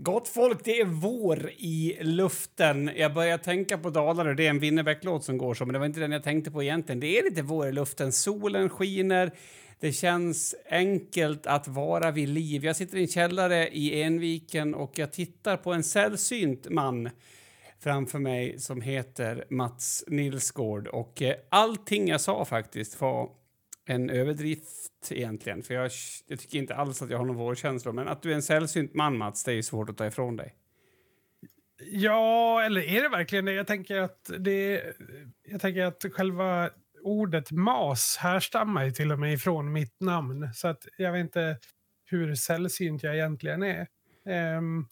Gott folk, det är vår i luften. Jag börjar tänka på Dalarö. Det är en Winnerbäck-låt som går så, men det var inte den jag tänkte på egentligen. Det är lite vår i luften. Solen skiner. Det känns enkelt att vara vid liv. Jag sitter i en källare i Enviken och jag tittar på en sällsynt man framför mig som heter Mats Nilsgård. Och eh, allting jag sa faktiskt var en överdrift egentligen. För jag, jag tycker inte alls att jag har någon vårkänsla. Men att du är en sällsynt man, Mats, det är svårt att ta ifrån dig. Ja, eller är det verkligen det? Jag tänker att, det, jag tänker att själva ordet mas härstammar ju till och med ifrån mitt namn. Så att jag vet inte hur sällsynt jag egentligen är. Um,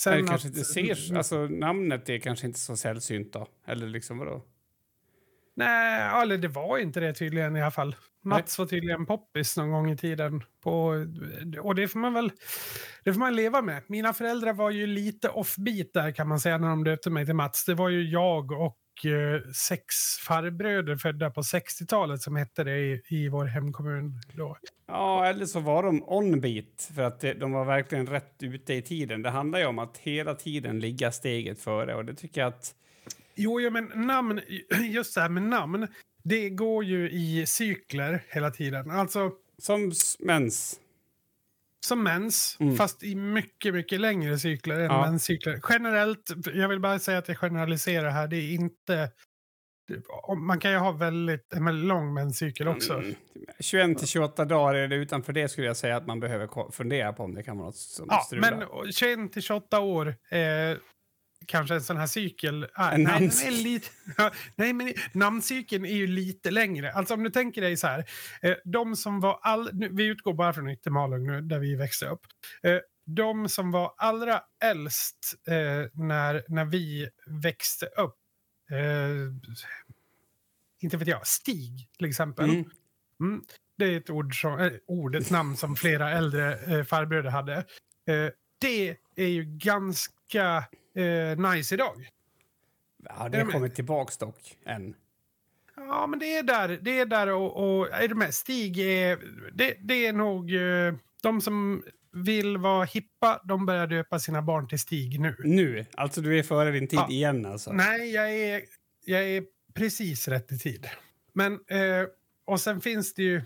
sen eller kanske att, inte ser, alltså namnet är kanske inte så sällsynt då? Eller liksom vadå? Nej, eller det var inte det tydligen i alla fall. Mats var tydligen poppis någon gång i tiden. På, och det får man väl det får man leva med. Mina föräldrar var ju lite offbeat där kan man säga när de döpte mig till Mats. Det var ju jag och eh, sex farbröder födda på 60-talet som hette det i, i vår hemkommun då. Ja, eller så var de onbeat för att de var verkligen rätt ute i tiden. Det handlar ju om att hela tiden ligga steget före och det tycker jag att Jo, ja, men namn, just det här med namn, det går ju i cykler hela tiden. Alltså... Som mens. Som mens, mm. fast i mycket, mycket längre cykler än ja. menscykler. Generellt, jag vill bara säga att jag generaliserar här, det är inte... Man kan ju ha väldigt, en väldigt lång menscykel också. Mm. 21 till 28 dagar är det utanför det skulle jag säga att man behöver fundera på om det kan vara något som ja, strular. Men 21 till 28 år eh, kanske en sån här cykel är. En nej, är lite, nej, men namncykeln är ju lite längre. Alltså om du tänker dig så här. Eh, de som var all, nu, vi utgår bara från Yttermalung nu, där vi växte upp. Eh, de som var allra äldst eh, när, när vi växte upp. Eh, inte vet jag, Stig till exempel. Mm. Mm, det är ett ord, som, äh, ord, ett namn som flera äldre eh, farbröder hade. Eh, det är ju ganska eh, nice idag. Ja, det har kommit tillbaks dock, än. Ja, men det är där. Det är där och, och är du med? Stig är... Det, det är nog... Eh, de som vill vara hippa, de börjar döpa sina barn till Stig nu. Nu? Alltså du är före din tid ja. igen alltså? Nej, jag är, jag är precis rätt i tid. Men, eh, och sen finns det ju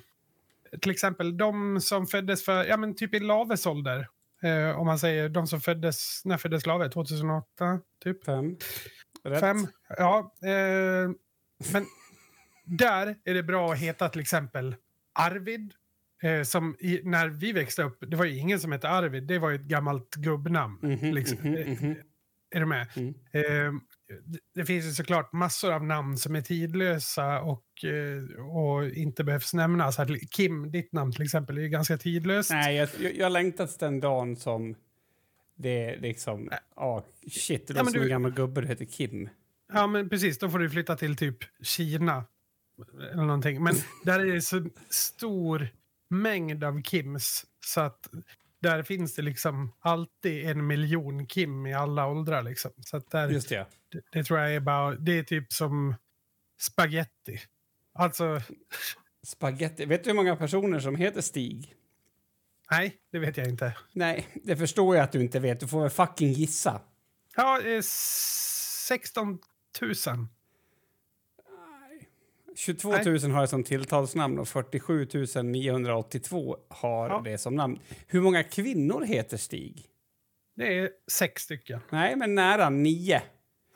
till exempel de som föddes för, ja men typ i Laves ålder. Eh, om man säger de som föddes, när föddes Lave? 2008? Typ? Fem. Rätt. Fem, ja. Eh, men där är det bra att heta till exempel Arvid. Eh, som i, när vi växte upp, det var ju ingen som hette Arvid, det var ju ett gammalt gubbnamn. Mm -hmm, liksom. mm -hmm. Är du med? Mm. Eh, det finns ju såklart massor av namn som är tidlösa och, eh, och inte behövs nämnas. Kim, ditt namn till exempel, är ganska tidlöst. Nej, jag, jag, längtat till den dagen som det är liksom... Ja, oh, shit, det ja, som du, en gammal gubbe du heter Kim. Ja, men precis. Då får du flytta till typ Kina. Eller någonting. Men där är det så stor mängd av Kims så att där finns det liksom alltid en miljon Kim i alla åldrar. Liksom. Så där, Just det. det. det. tror jag är bara, det är typ som spaghetti. Alltså... Spaghetti. Vet du hur många personer som heter Stig? Nej, det vet jag inte. Nej, det förstår jag att du inte vet. Du får väl fucking gissa. Ja, eh, 16 000. 22 000 Nej. har det som tilltalsnamn och 47 982 har ja. det som namn. Hur många kvinnor heter Stig? Det är sex stycken. Nej, men nära nio.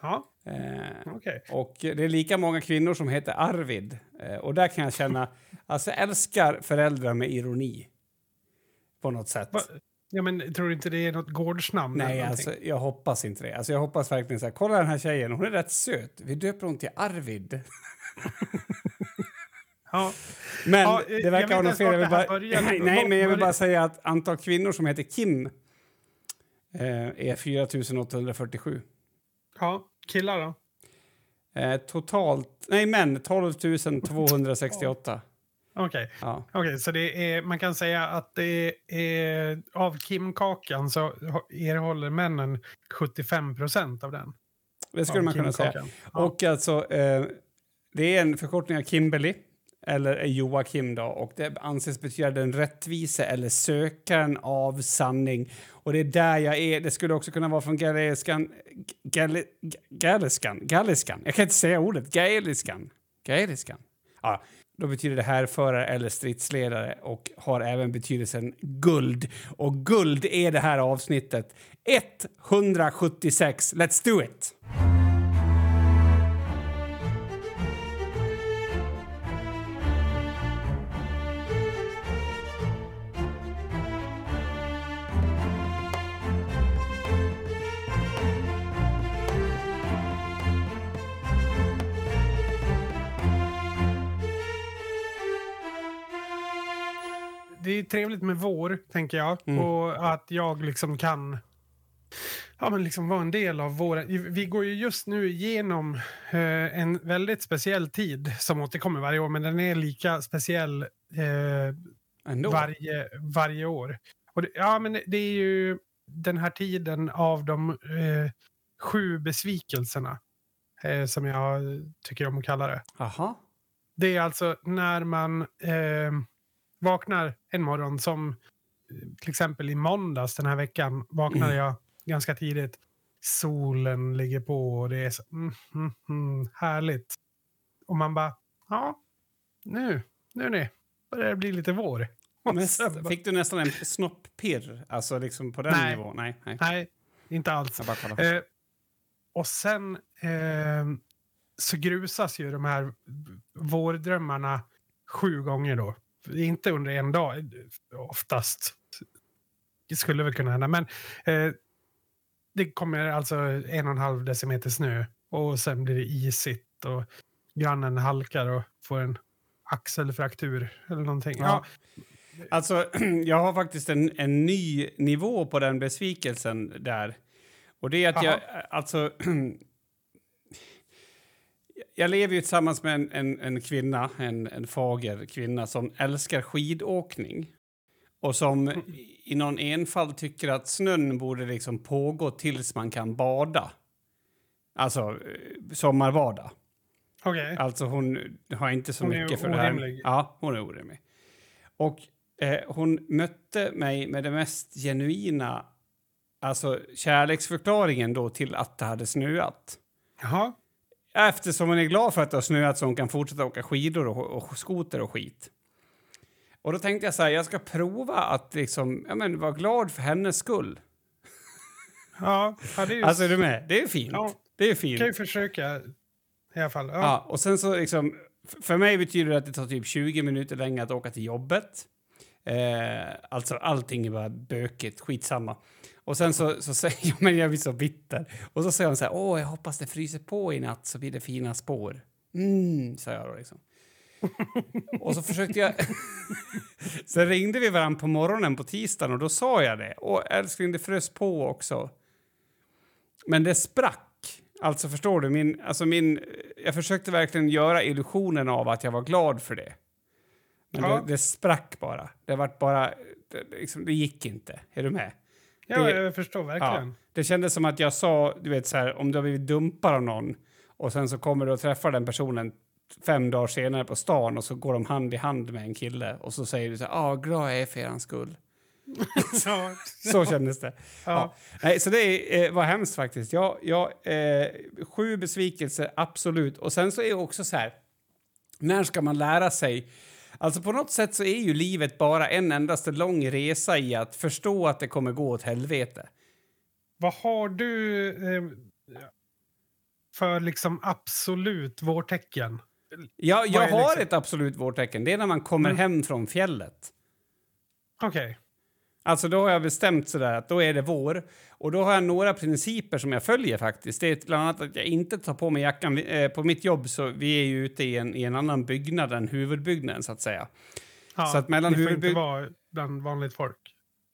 Ja. Eh, okay. Och det är lika många kvinnor som heter Arvid. Eh, och där kan jag känna, alltså älskar föräldrar med ironi. På något sätt. Va? Ja, men tror du inte det är något gårdsnamn? Nej, alltså, jag hoppas inte det. Alltså, jag hoppas verkligen så här, kolla den här tjejen, hon är rätt söt. Vi döper hon till Arvid. ja. Men ja, det verkar ha något fel. Jag vill bara, nej, nej, men jag vill bara säga att antal kvinnor som heter Kim eh, är 4 847. Ja, killar då? Eh, totalt, nej män, 12 268. Okej, okay. ja. okay, så det är, man kan säga att det är, av Kim-kakan så erhåller männen 75 procent av den. Det skulle man kunna säga. Ja. Och alltså, eh, det är en förkortning av Kimberly. eller Joakim då, och det anses betyda den rättvise eller sökaren av sanning. Och det är där jag är. Det skulle också kunna vara från galiskan. Gal, galiskan? Galiskan? Jag kan inte säga ordet. Gaeliskan. Gaeliskan. Ja, då betyder det härförare eller stridsledare och har även betydelsen guld. Och guld är det här avsnittet 176. Let's do it! Är trevligt med vår, tänker jag. Mm. Och att jag liksom kan ja, men liksom vara en del av våren. Vi går ju just nu igenom eh, en väldigt speciell tid som återkommer varje år, men den är lika speciell eh, varje, varje år. Och det, ja, men det är ju den här tiden av de eh, sju besvikelserna, eh, som jag tycker om att kalla det. Aha. Det är alltså när man eh, vaknar en morgon som eh, till exempel i måndags den här veckan vaknade jag ganska tidigt. Solen ligger på och det är så, mm, mm, mm, härligt. Och man bara, ja, nu, nu ni, börjar det bli lite vår. Näst, bara, fick du nästan en snopppirr? Alltså liksom på den Nej. nivån? Nej. nej. nej, inte alls. Eh, och sen eh, så grusas ju de här vårdrömmarna sju gånger då. Inte under en dag, oftast. Det skulle väl kunna hända, men eh, det kommer alltså en och en halv decimeter snö och sen blir det isigt och grannen halkar och får en axelfraktur eller någonting. Ja. Alltså, jag har faktiskt en, en ny nivå på den besvikelsen där. Och det är att jag, alltså... jag lever ju tillsammans med en, en, en kvinna, en, en fager kvinna som älskar skidåkning. Och som i någon enfald tycker att snön borde liksom pågå tills man kan bada. Alltså eh, sommarvada. Okej. Alltså hon har inte så Hon mycket för det här. orimlig. Ja, hon är orimlig. Och eh, hon mötte mig med det mest genuina, alltså kärleksförklaringen då till att det hade snöat. Jaha. Eftersom hon är glad för att det har snöat så hon kan fortsätta åka skidor och, och skoter och skit. Och då tänkte jag så här, jag ska prova att liksom, ja men vara glad för hennes skull. Ja, ja, det är ju... Alltså är du med? Det är fint. Ja. Det är fint. kan ju försöka i alla fall. Ja. Ja, och sen så liksom, för mig betyder det att det tar typ 20 minuter längre att åka till jobbet. Eh, alltså allting är bara bökigt, skitsamma. Och sen så, så säger jag, men jag blir så bitter. Och så säger hon så här, åh, jag hoppas det fryser på i natt så blir det fina spår. Mm, sa jag då liksom. och så försökte jag... Sen ringde vi varandra på morgonen på tisdagen och då sa jag det. Åh, älskling, det frös på också. Men det sprack. Alltså förstår du, min, alltså min, jag försökte verkligen göra illusionen av att jag var glad för det. Men Ja. det, det sprack bara. Det vart bara, det, liksom, det gick inte. Är du med? Ja, jag förstår verkligen. Ja. Det kändes som att jag sa, du vet så här, om du har blivit dumpad av någon och sen så kommer du och träffar den personen fem dagar senare på stan och så går de hand i hand med en kille och så säger du så här, ah, glad jag är för er skull. Ja. Så kändes det. Ja. Ja. Nej, så det eh, var hemskt faktiskt. Jag, jag, eh, sju besvikelser, absolut. Och sen så är det också så här, när ska man lära sig? Alltså på något sätt så är ju livet bara en endaste lång resa i att förstå att det kommer gå åt helvete. Vad har du eh, för liksom absolut vårtecken? Jag, jag har liksom- ett absolut vårtecken. Det är när man kommer Mm. hem från fjället. Okej. Alltså då har jag bestämt sådär att då är det vår. Och då har jag några principer som jag följer faktiskt. Det är bland annat att jag inte tar på mig jackan. Eh, på mitt jobb så vi är ju ute i en, i en annan byggnad än huvudbyggnaden så att säga. Ja, Så att mellan ni får inte vara bland vanligt folk.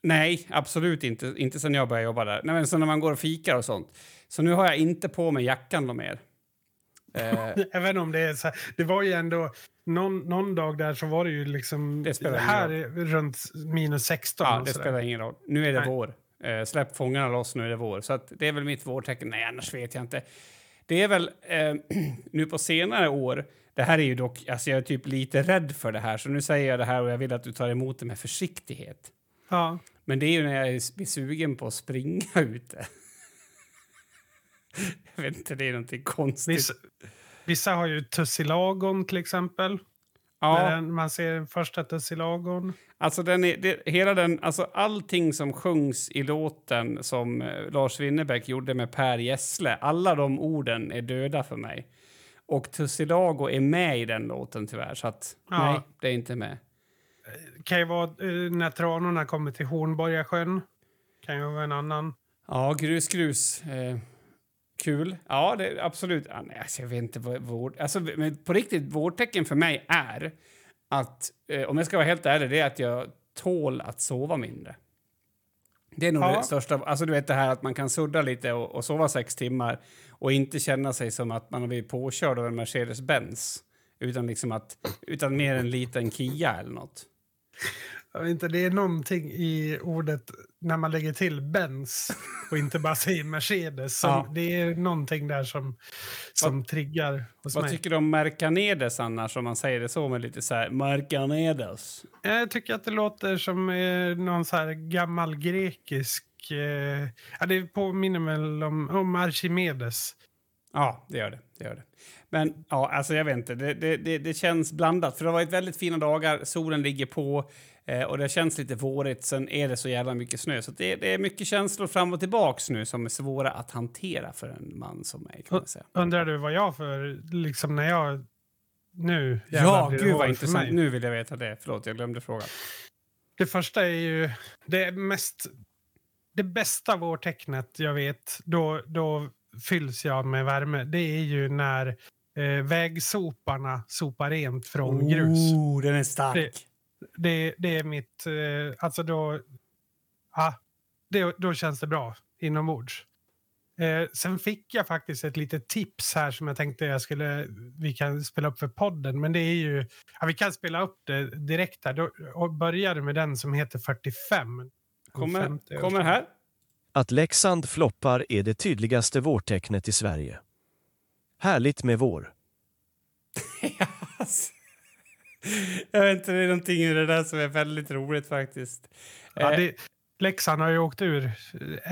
Nej, absolut inte. Inte sen jag började jobba där. Nej, men så när man går och fikar och sånt. Så nu har jag inte på mig jackan mer. Eh, Även om det är så här, det var ju ändå någon, någon dag där så var det ju liksom Det spelar ingen här är runt minus 16. ja, det spelar ingen roll. Nu är det Nej. vår. Eh, släpp fångarna loss, nu är det vår. Så det är väl mitt vårtecken. Nej, annars vet jag inte. Det är väl eh, nu på senare år, det här är ju dock, alltså jag är typ lite rädd för det här, så nu säger jag det här och jag vill att du tar emot det med försiktighet. Ja. Men det är ju när jag blir sugen på att springa ute. jag vet inte, det är någonting konstigt. Vissa, vissa har ju tussilagon till exempel. ja. När man ser den första tussilagon. Alltså, den är, det, hela den, alltså allting som sjungs i låten som eh, Lars Winnerbäck gjorde med Per Gessle, alla de orden är döda för mig. Och Tussilago är med i den låten tyvärr, så att Ja. nej, det är inte med. kan ju vara eh, när tranorna kommer till Hornborgasjön. Kan ju vara en annan. Ja, grus, grus. Eh, kul. Ja, det, absolut. Ja, nej, alltså, jag vet inte vad vård... Alltså, men på riktigt, vårdtecken för mig är att, eh, om jag ska vara helt ärlig, det är att jag tål att sova mindre. Det är nog Ja. det största. Alltså, du vet det här att man kan sudda lite och, och sova sex timmar och inte känna sig som att man har blivit påkörd av en Mercedes-Benz. Utan, liksom att, utan mer en liten Kia eller nåt. Jag vet inte, det är någonting i ordet när man lägger till Benz och inte bara säger Mercedes. Som, Ja. Det är någonting där som, som triggar hos Vad mig. tycker du om Mercanedes annars, om man säger det så med lite så här Mercanedes? Jag tycker att det låter som eh, någon så här gammal grekisk... Eh, ja, det påminner väl om, om Archimedes. Ja, det gör det. det, gör det. Men ja, alltså jag vet inte, det, det, det, det känns blandat. För det har varit väldigt fina dagar, solen ligger på eh, och det känns lite vårigt. Sen är det så jävla mycket snö. Så det, det är mycket känslor fram och tillbaks nu som är svåra att hantera för en man som mig. Kan man säga. Undrar du vad jag för, liksom när jag... Nu Ja, gud vad intressant. Nu vill jag veta det. Förlåt, jag glömde frågan. Det första är ju det mest... Det bästa vårtecknet jag vet, då, då fylls jag med värme. Det är ju när eh, vägsoparna sopar rent från grus. Oh, den är stark. Det- Det, det är mitt... Eh, alltså då... Ja, det, då känns det bra inombords. Eh, sen fick jag faktiskt ett litet tips här som jag tänkte jag skulle, vi kan spela upp för podden. Men det är ju, ja, vi kan spela upp det direkt här. Då, och börjar med den som heter 45. Den Kommer, kommer här. Att Leksand floppar är det tydligaste vårtecknet i Sverige. Härligt med vår. Jag vet inte, det är någonting i det där som är väldigt roligt faktiskt. Ja, Eh, det, Leksand har ju åkt ur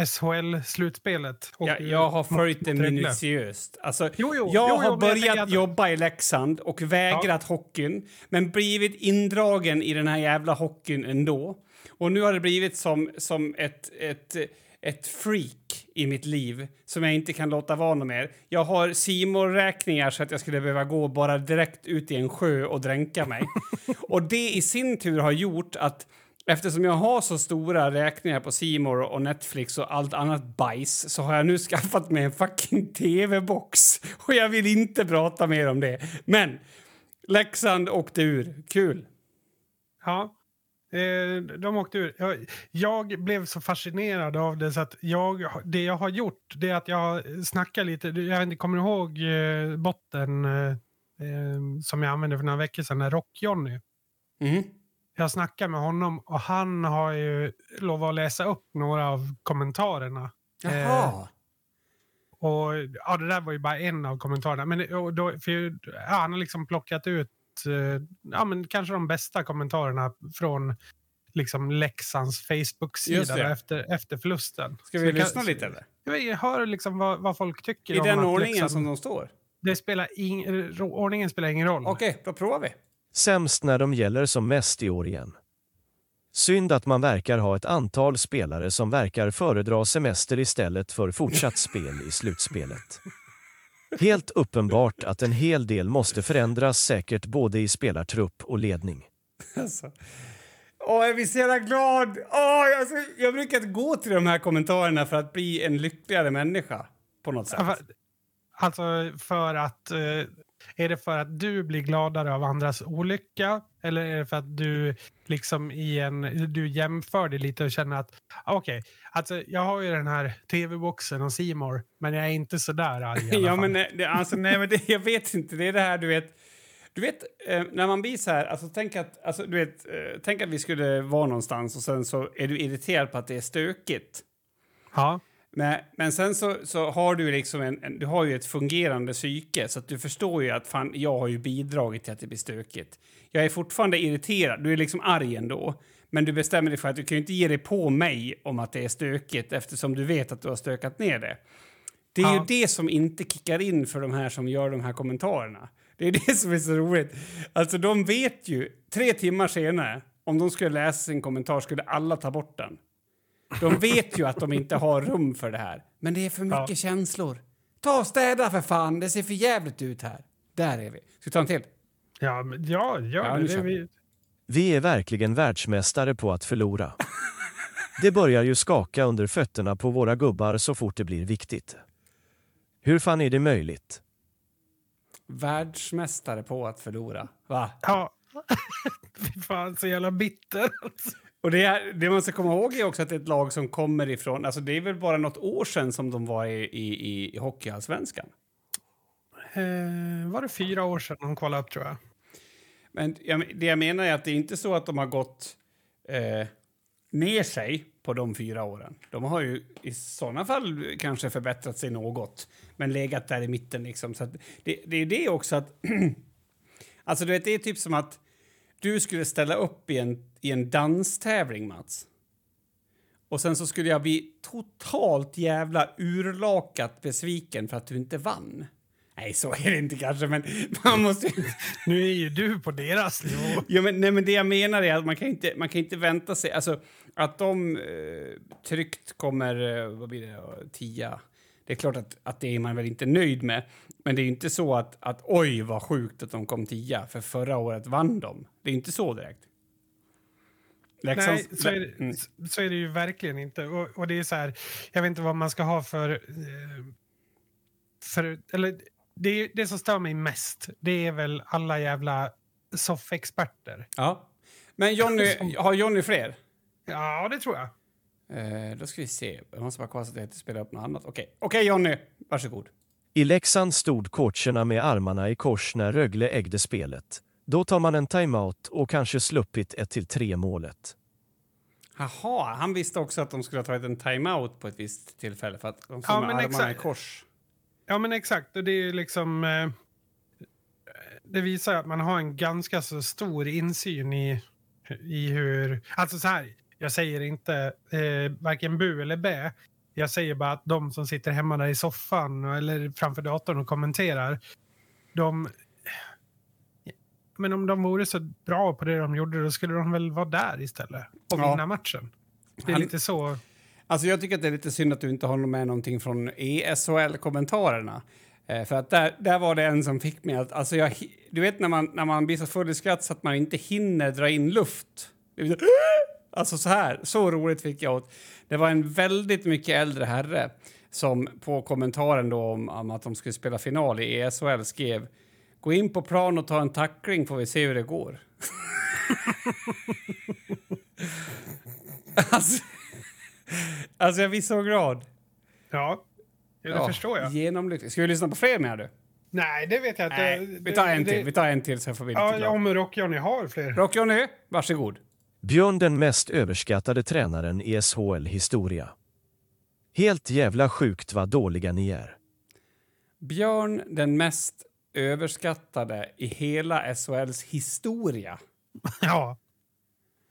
SHL-slutspelet. jag, jag har följt det minutiöst. Alltså, Jo, jo, jag jo, har jag börjat att- jobba i Leksand och vägrat hockeyn, men blivit indragen i den här jävla hockeyn ändå. Och nu har det blivit som, som ett, ett, ett freak i mitt liv som jag inte kan låta vara något mer. Jag har simor räkningar så att jag skulle behöva gå bara direkt ut i en sjö och dränka mig. och det i sin tur har gjort att Eftersom jag har så stora räkningar på Simor och Netflix och allt annat bajs så har jag nu skaffat mig en fucking tv-box. Och jag vill inte prata mer om det. Men Leksand åkte ur. Kul. Ja. Eh, de åkte ur. Jag, jag blev så fascinerad av det så att jag, det jag har gjort det är att jag har snackat lite. Jag kommer ihåg eh, botten eh, som jag använde för några veckor sedan, Rock-Johnny? Mm. Jag snackade med honom och han har ju lovat att läsa upp några av kommentarerna. Jaha. Och ja, det där var ju bara en av kommentarerna. Men och då, för, ja, han har liksom plockat ut ja, men kanske de bästa kommentarerna från liksom Leksands Facebook-sida efter, efter förlusten. Ska vi kan- lyssna lite eller? Jag hör liksom vad, vad folk tycker I om den att ordningen Leksand, som de står? det spelar ro- Ordningen spelar ingen roll. Okej, då provar vi. Sämst när de gäller som mest i år igen. Synd att man verkar ha ett antal spelare som verkar föredra semester istället för fortsatt spel i slutspelet. Helt uppenbart att en hel del måste förändras säkert både i spelartrupp och ledning. Alltså. Åh, jag blir så jävla glad! Åh, alltså, jag brukar inte gå till de här kommentarerna för att bli en lyckligare människa. På något sätt. Alltså för att... eh, Är det för att du blir gladare av andras olycka? Eller är det för att du liksom i en... Du jämför det lite och känner att ah, okej, alltså jag har ju den här tv-boxen och Simor men jag är inte så där arg i alla ja, fall. men, det, alltså, nej, men det, jag vet inte. Det är det här, du vet... Du vet, eh, när man blir så här... Alltså, tänk, att, alltså, du vet, eh, tänk att vi skulle vara någonstans och sen så är du irriterad på att det är stökigt. Ja, Men, men sen så, så har du liksom en, en, du har ju ett fungerande psyke så att du förstår ju att fan, jag har ju bidragit till att det blir stökigt. Jag är fortfarande irriterad, du är liksom arg ändå. Men du bestämmer dig för att du kan ju inte ge dig på mig om att det är stökigt eftersom du vet att du har stökat ner det. Det är Ja. ju det som inte kickar in för de här som gör de här kommentarerna. Det är det som är så roligt. Alltså de vet ju, tre timmar senare, om de skulle läsa sin kommentar skulle alla ta bort den. De vet ju att de inte har rum för det här. Men det är för mycket Ja. känslor. Ta och städa för fan, det ser för jävligt ut här. Där är vi. Ska vi ta en till? Ja, men, ja, gör Ja, det. det vi, Vi är verkligen världsmästare på att förlora. Det börjar ju skaka under fötterna på våra gubbar så fort det blir viktigt. Hur fan är det möjligt? Världsmästare på att förlora. Va? ja. Fy fan, så jävla bitter. Och det, är, det man ska komma ihåg är också att det är ett lag som kommer ifrån... Alltså det är väl bara något år sedan som de var i, i, i, i Hockeyallsvenskan. Eh, var det fyra år sedan de kollade upp, tror jag? Men det jag menar är att det är inte så att de har gått eh, ner sig på de fyra åren. De har ju i sådana fall kanske förbättrat sig något, men legat där i mitten. Liksom. Så att det, det är det också att... alltså, du vet, det är typ som att du skulle ställa upp i en, i en danstävling, Mats. Och sen så skulle jag bli totalt jävla urlakat besviken för att du inte vann. Nej, så är det inte kanske, men man måste. Nu är ju du på deras nivå. Ja, men, nej, men det jag menar är att man kan inte, man kan inte vänta sig... Alltså, att de eh, tryggt kommer... Eh, vad blir det? Tia. Det är klart att, att det är man väl inte nöjd med. Men det är inte så att, att oj, vad sjukt att de kom tia, för förra året vann de. Det är inte så direkt. Leksands- Nej, så är, det, Mm. så är det ju verkligen inte. Och, och det är så här, jag vet inte vad man ska ha för... eh, för eller, det, det som stör mig mest, det är väl alla jävla soffexperter. Ja. Men Johnny, har Johnny fler? Ja, det tror jag. Eh, då ska vi se. Jag måste bara kolla så att jag inte spelar upp något annat. Okej, Okej, Johnny. Varsågod. I Leksand stod coacherna med armarna i kors när Rögle ägde spelet. Då tar man en timeout och kanske sluppit ett till tre målet. Jaha, han visste också att de skulle ha tagit en timeout på ett visst tillfälle för att de stod Ja, med armarna i exakt. kors. Ja, men exakt. Och det är liksom... Eh, det visar att man har en ganska så stor insyn i, i hur... Alltså så här, jag säger inte eh, varken bu eller bä. Jag säger bara att de som sitter hemma där i soffan eller framför datorn och kommenterar, de... Men om de vore så bra på det de gjorde, då skulle de väl vara där istället och Ja. vinna matchen. Det är Han- lite så... Alltså jag tycker att det är lite synd att du inte har med någonting från ESHL-kommentarerna. Eh, för att där, där var det en som fick mig att... Alltså jag, du vet när man, när man blir så full i skratt så att man inte hinner dra in luft. Alltså så här, så roligt fick jag åt. Det var en väldigt mycket äldre herre som på kommentaren då om, om att de skulle spela final i ESHL skrev Gå in på plan och ta en tackling får vi se hur det går. alltså, alltså jag blir så glad. Ja, ja det förstår jag. Genomlycklig. Ska vi lyssna på fler menar du? Nej, det vet jag inte. Nej, vi tar en till. Vi tar en till så får vi lite Ja, glad. om Rock-Johnny har fler. Rock-Johnny, varsågod. Björn den mest överskattade tränaren i SHL-historia. Helt jävla sjukt vad dåliga ni är. Björn, den mest överskattade i hela SHLs historia. Ja.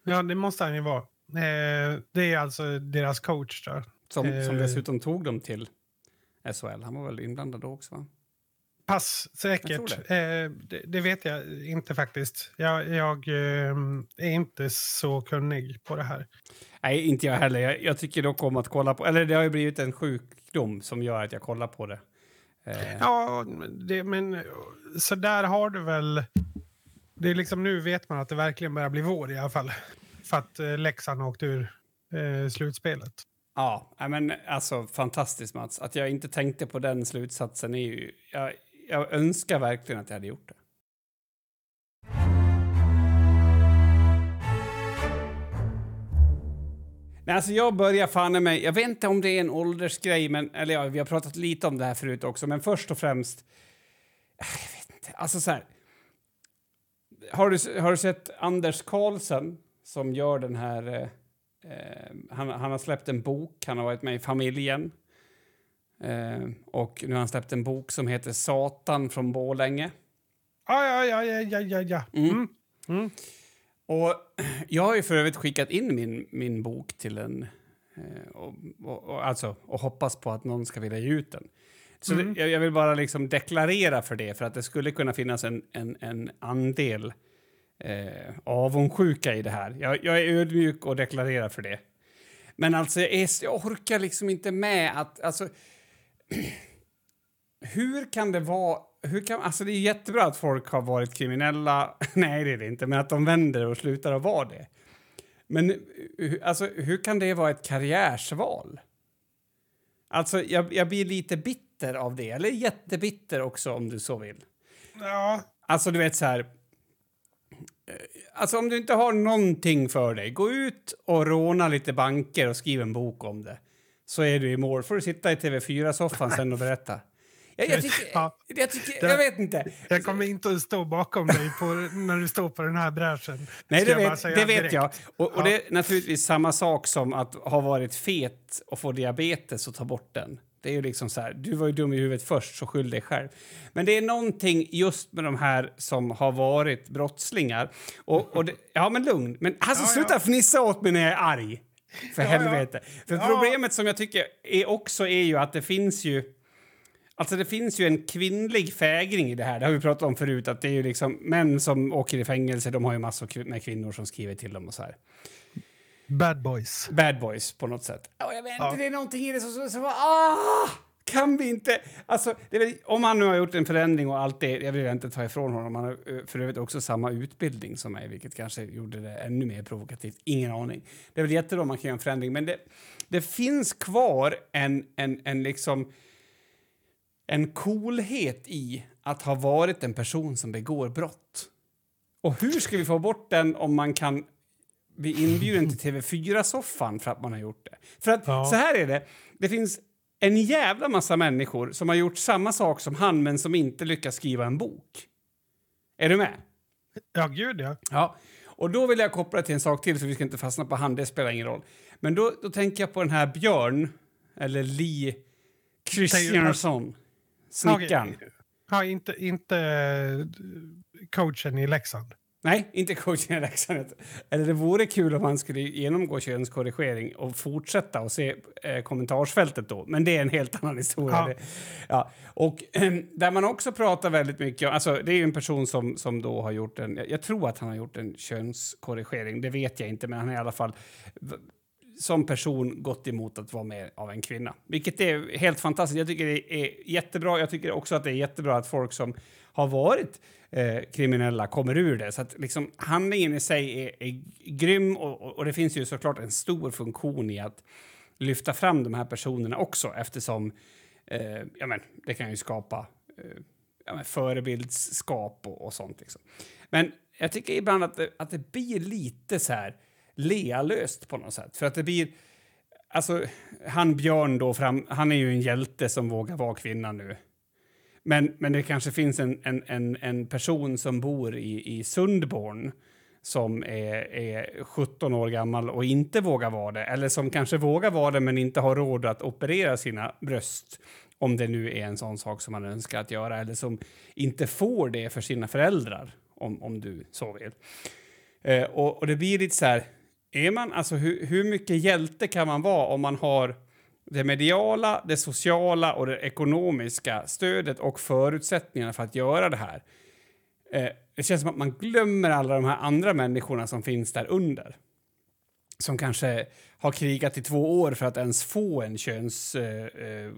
ja, det måste han ju vara. Eh, det är alltså deras coach då. Som, som Eh. dessutom tog dem till SHL. Han var väl inblandad då också? Va? Pass, säkert. tror Eh, det, det vet jag inte faktiskt. Jag, jag eh, är inte så kunnig på det här. Nej, inte jag heller. Jag, jag tycker dock om att kolla på... Eller det har ju blivit en sjukdom som gör att jag kollar på det. Eh, Ja, det, men så där har du väl... Det är liksom nu vet man att det verkligen börjar bli vår i alla fall. För att eh, Leksand åkte ur eh, slutspelet. Ja, men alltså fantastiskt Mats. Att jag inte tänkte på den slutsatsen är ju... Jag, jag önskar verkligen att jag hade gjort det. Nej, alltså jag börjar fan mig, jag vet inte om det är en åldersgrej, men, eller ja, vi har pratat lite om det här förut också, men först och främst, äh, jag vet inte, alltså så här. Har du, har du sett Anders Karlsson som gör den här, eh, eh, han, han har släppt en bok, han har varit med i Familjen Eh, och nu har han släppt en bok som heter Satan från Borlänge. Ja, ja, ja, ja, ja, ja, ja. Mm. Mm. Och jag har ju för övrigt skickat in min, min bok till en... Eh, och, och, och, alltså, och hoppas på att någon ska vilja ge ut den. Så Mm. det, jag, jag vill bara liksom deklarera för det, för att det skulle kunna finnas en, en, en andel eh, avundsjuka i det här. Jag, jag är ödmjuk och deklarerar för det. Men alltså, jag, är, jag orkar liksom inte med att... Alltså, hur kan det vara... Hur kan, alltså det är jättebra att folk har varit kriminella. Nej, det är det inte. Men att de vänder och slutar att vara det. Men hu- alltså, hur kan det vara ett karriärsval? Alltså, jag, jag blir lite bitter av det. Eller jättebitter också, om du så vill. Ja, Alltså, du vet så här... eh, Alltså, om du inte har någonting för dig, gå ut och råna lite banker och skriv en bok om det. Så är du i mål. får du sitta i TV4-soffan sen och berätta. Jag, jag, tycker, Ja. jag, tycker, jag vet inte. jag kommer inte att stå bakom dig på, när du står på den här bräschen. Nej, det vet, det vet jag. Och, och Ja. det är naturligtvis samma sak som att ha varit fet och få diabetes och ta bort den. Det är ju liksom så här, du var ju dum i huvudet först, så skyll dig själv. Men det är någonting just med de här som har varit brottslingar. Och, och det, ja, men lugn. Men alltså, Ja, sluta ja. fnissa åt mig när jag är arg. För Ja, helvete. För problemet som jag tycker är också är ju att det finns ju... Alltså det finns ju en kvinnlig fägring i det här. Det har vi pratat om förut. Att det är ju liksom män som åker i fängelse. De har ju massor med kvinnor som skriver till dem och så här. Bad boys. Bad boys på något sätt. Ja, jag vet inte, Ja. det är någonting i det som... som, som ah! Kan vi inte... Alltså, väl, om han nu har gjort en förändring och allt det, jag vill inte ta ifrån honom. Han har eh, för övrigt också samma utbildning som mig, vilket kanske gjorde det ännu mer provokativt. Ingen aning. Det är väl jättebra om man kan göra en förändring, men det, det finns kvar en, en, en liksom en coolhet i att ha varit en person som begår brott. Och hur ska vi få bort den om man kan bli inbjuden till TV4-soffan för att man har gjort det? För att Ja. så här är det, det finns en jävla massa människor som har gjort samma sak som han men som inte lyckas skriva en bok. Är du med? Ja, gud ja. Ja. Och då vill jag koppla till en sak till, så vi ska inte fastna på han, det spelar ingen roll. Men då, då tänker jag på den här Björn, eller Lee Christiansson, snickaren. Ja, inte, inte eh, coachen i Leksand. Nej, inte i Leksand. Eller det vore kul om han skulle genomgå könskorrigering och fortsätta och se eh, kommentarsfältet då. Men det är en helt annan historia. Ja. Det, ja. Och ehm, där man också pratar väldigt mycket om, alltså det är ju en person som, som då har gjort en, jag, jag tror att han har gjort en könskorrigering, det vet jag inte, men han har i alla fall som person gått emot att vara med av en kvinna. Vilket är helt fantastiskt. Jag tycker det är jättebra. Jag tycker också att det är jättebra att folk som har varit eh, kriminella kommer ur det. Så att liksom, handlingen i sig är, är grym och, och, och det finns ju såklart en stor funktion i att lyfta fram de här personerna också eftersom eh, ja, men, det kan ju skapa eh, ja, men, förebildskap och, och sånt. Liksom. Men jag tycker ibland att det, att det blir lite så här lealöst på något sätt. För att det blir... Alltså, han Björn då, fram, han är ju en hjälte som vågar vara kvinna nu. Men, men det kanske finns en, en, en, en person som bor i, i Sundborn som är, är 17 år gammal och inte vågar vara det. Eller som kanske vågar vara det men inte har råd att operera sina bröst om det nu är en sån sak som man önskar att göra. Eller som inte får det för sina föräldrar, om, om du så vill. Eh, och, och det blir lite så här... Är man, alltså, hur, hur mycket hjälte kan man vara om man har det mediala, det sociala och det ekonomiska stödet och förutsättningarna för att göra det här? Eh, det känns som att man glömmer alla de här andra människorna som finns där under. Som kanske har krigat i två år för att ens få en köns... Eh, eh,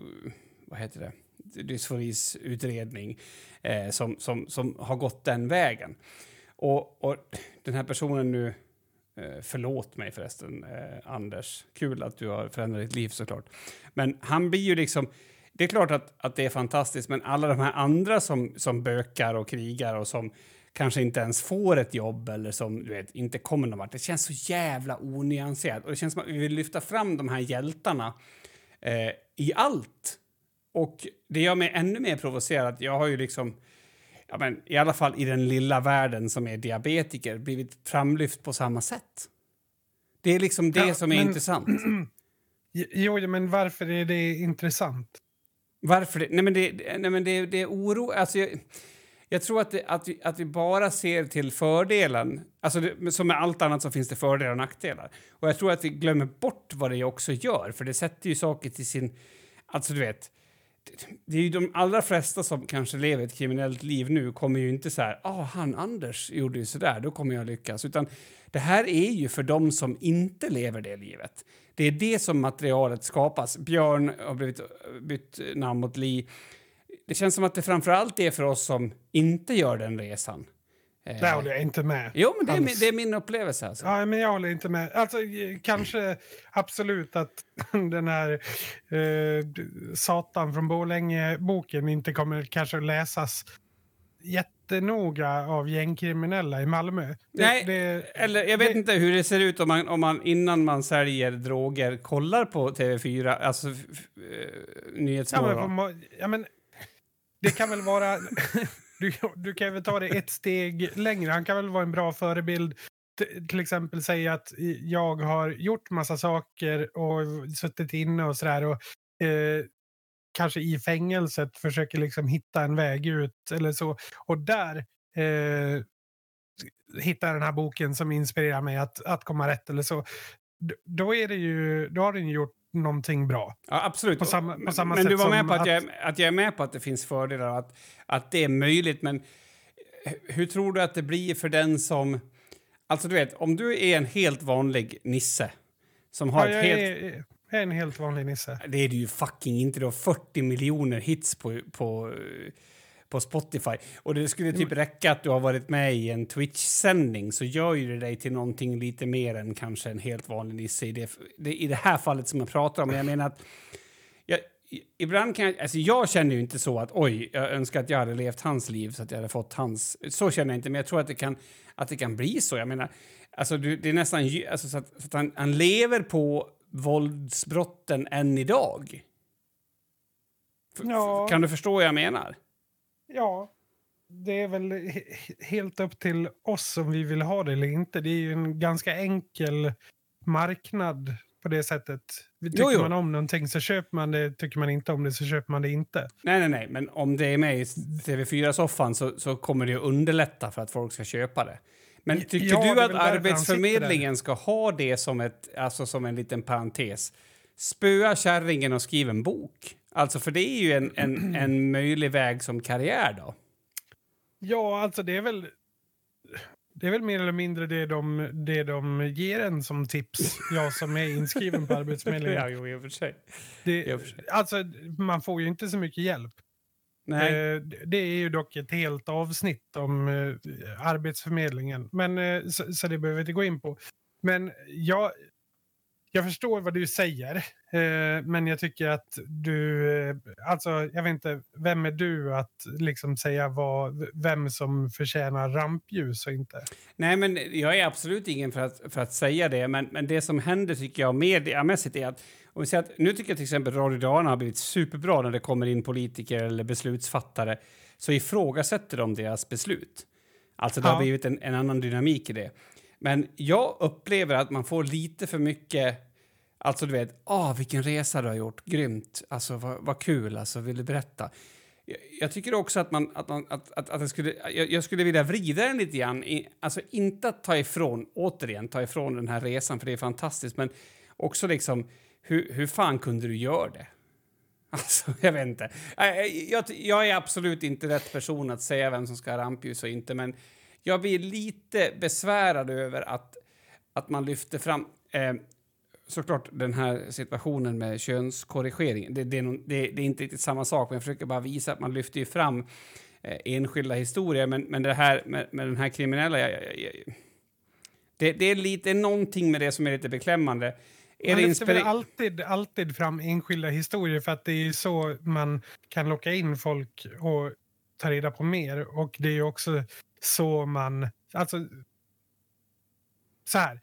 vad heter det? Dysforisutredning eh, som, som, som har gått den vägen. Och, och den här personen nu... Eh, förlåt mig förresten, eh, Anders. Kul att du har förändrat ditt liv såklart. Men han blir ju liksom... Det är klart att, att det är fantastiskt, men alla de här andra som, som bökar och krigar och som kanske inte ens får ett jobb eller som du vet, inte kommer någon vart. Det känns så jävla onyanserat. Och det känns som att vi vill lyfta fram de här hjältarna eh, i allt. Och det gör mig ännu mer provocerad. Jag har ju liksom, ja men, i alla fall i den lilla världen som är diabetiker, blivit framlyft på samma sätt. Det är liksom det Ja, som är men- intressant. Jo, men varför är det intressant? Varför det? Nej, men det, nej, men det, det är oro... Alltså, jag, jag tror att, det, att, vi, att vi bara ser till fördelen. Alltså det, som med allt annat så finns det fördelar och nackdelar. Och jag tror att vi glömmer bort vad det också gör, för det sätter ju saker till sin... Alltså, du vet... Det är ju de allra flesta som kanske lever ett kriminellt liv nu kommer ju inte så här, ah, han Anders gjorde ju så där, då kommer jag lyckas. Utan det här är ju för dem som inte lever det livet. Det är det som materialet skapas. Björn har blivit bytt namn mot Li. Det känns som att det framför allt är för oss som inte gör den resan. Det håller jag inte med. Jo, men det är, min, det är min upplevelse. Alltså. Ja, men jag håller inte med. Alltså, kanske absolut att den här eh, Satan från Borlänge-boken inte kommer kanske läsas jättenoga av gängkriminella i Malmö. Nej, det, eller jag vet det- inte hur det ser ut om man, om man innan man säljer droger kollar på TV4, alltså f- eh, Ja, men, Nyhetsmorgon. ja, men det kan väl vara... du, du kan väl ta det ett steg längre. Han kan väl vara en bra förebild. T- till exempel säga att jag har gjort massa saker och suttit inne och sådär. Och, eh, kanske i fängelset försöker liksom hitta en väg ut eller så. Och där eh, hittar jag den här boken som inspirerar mig att, att komma rätt eller så. D- Då, är det ju, då har den ju gjort någonting bra. Ja, absolut. På samma- på Men- samma men sätt du var med på att, att- jag, att jag är med på att det finns fördelar, att, att det är möjligt. Men hur tror du att det blir för den som... Alltså, du vet, om du är en helt vanlig nisse som har Ja, ett helt... är, jag är en helt vanlig nisse. Det är du ju fucking inte. Du har 40 miljoner hits på, på, på Spotify. Och det skulle typ räcka att du har varit med i en Twitch-sändning så gör ju det dig till någonting lite mer än kanske en helt vanlig nisse i det, det, i det här fallet som jag pratar om. Men jag menar att jag, ibland kan jag, alltså jag känner ju inte så att oj, jag önskar att jag hade levt hans liv så att jag hade fått hans. Så känner jag inte, men jag tror att det kan, att det kan bli så. Jag menar, alltså du, det är nästan alltså, så att, så att han, han lever på våldsbrotten än idag. F- Ja. Kan du förstå vad jag menar? Ja, det är väl he- helt upp till oss om vi vill ha det eller inte. Det är ju en ganska enkel marknad på det sättet. Tycker Jo, jo. man om någonting så köper man det, tycker man inte om det så köper man det inte. Nej, nej, nej, men om det är med i TV4-soffan så, så kommer det att underlätta för att folk ska köpa det. Men Ja, tycker är du att Arbetsförmedlingen ska ha det som, ett, alltså som en liten parentes? Spöa kärringen och skriv en bok. Alltså, för det är ju en, en, en möjlig väg som karriär då. Ja, alltså det är väl... Det är väl mer eller mindre det de, det de ger en som tips, jag som är inskriven på Arbetsförmedlingen. ja, jo, i och för sig. Det, för sig. alltså, man får ju inte så mycket hjälp. Nej. Eh, det är ju dock ett helt avsnitt om eh, Arbetsförmedlingen. Men, eh, så, så det behöver vi inte gå in på. Men jag, jag förstår vad du säger. Eh, men jag tycker att du... Eh, alltså, jag vet inte, vem är du att liksom säga vad, vem som förtjänar rampljus och inte? Nej, men jag är absolut ingen för att, för att säga det. Men, men det som händer tycker jag mediamässigt är att, om vi säger att nu tycker jag till exempel Radio Dalarna har blivit superbra när det kommer in politiker eller beslutsfattare så ifrågasätter de deras beslut. Alltså det Ja. har blivit en, en annan dynamik i det. Men jag upplever att man får lite för mycket Alltså du vet, ah vilken resa du har gjort, grymt, alltså vad, vad kul, alltså vill du berätta? Jag, jag tycker också att man, att man att, att, att jag, skulle, jag, jag skulle vilja vrida den lite grann, i, alltså inte att ta ifrån, återigen, ta ifrån den här resan för det är fantastiskt, men också liksom hur, hur fan kunde du göra det? Alltså, jag vet inte. Äh, jag, jag är absolut inte rätt person att säga vem som ska ha rampljus och inte, men jag blir lite besvärad över att, att man lyfter fram eh, såklart den här situationen med könskorrigering. Det, det, det, det är inte riktigt samma sak, men jag försöker bara visa att man lyfter ju fram eh, enskilda historier. Men, men det här med, med den här kriminella... Jag, jag, jag, det, det är lite någonting med det som är lite beklämmande. Är Man lyfter väl alltid, alltid fram enskilda historier för att det är så man kan locka in folk och ta reda på mer. Och det är ju också så man... Alltså, så här.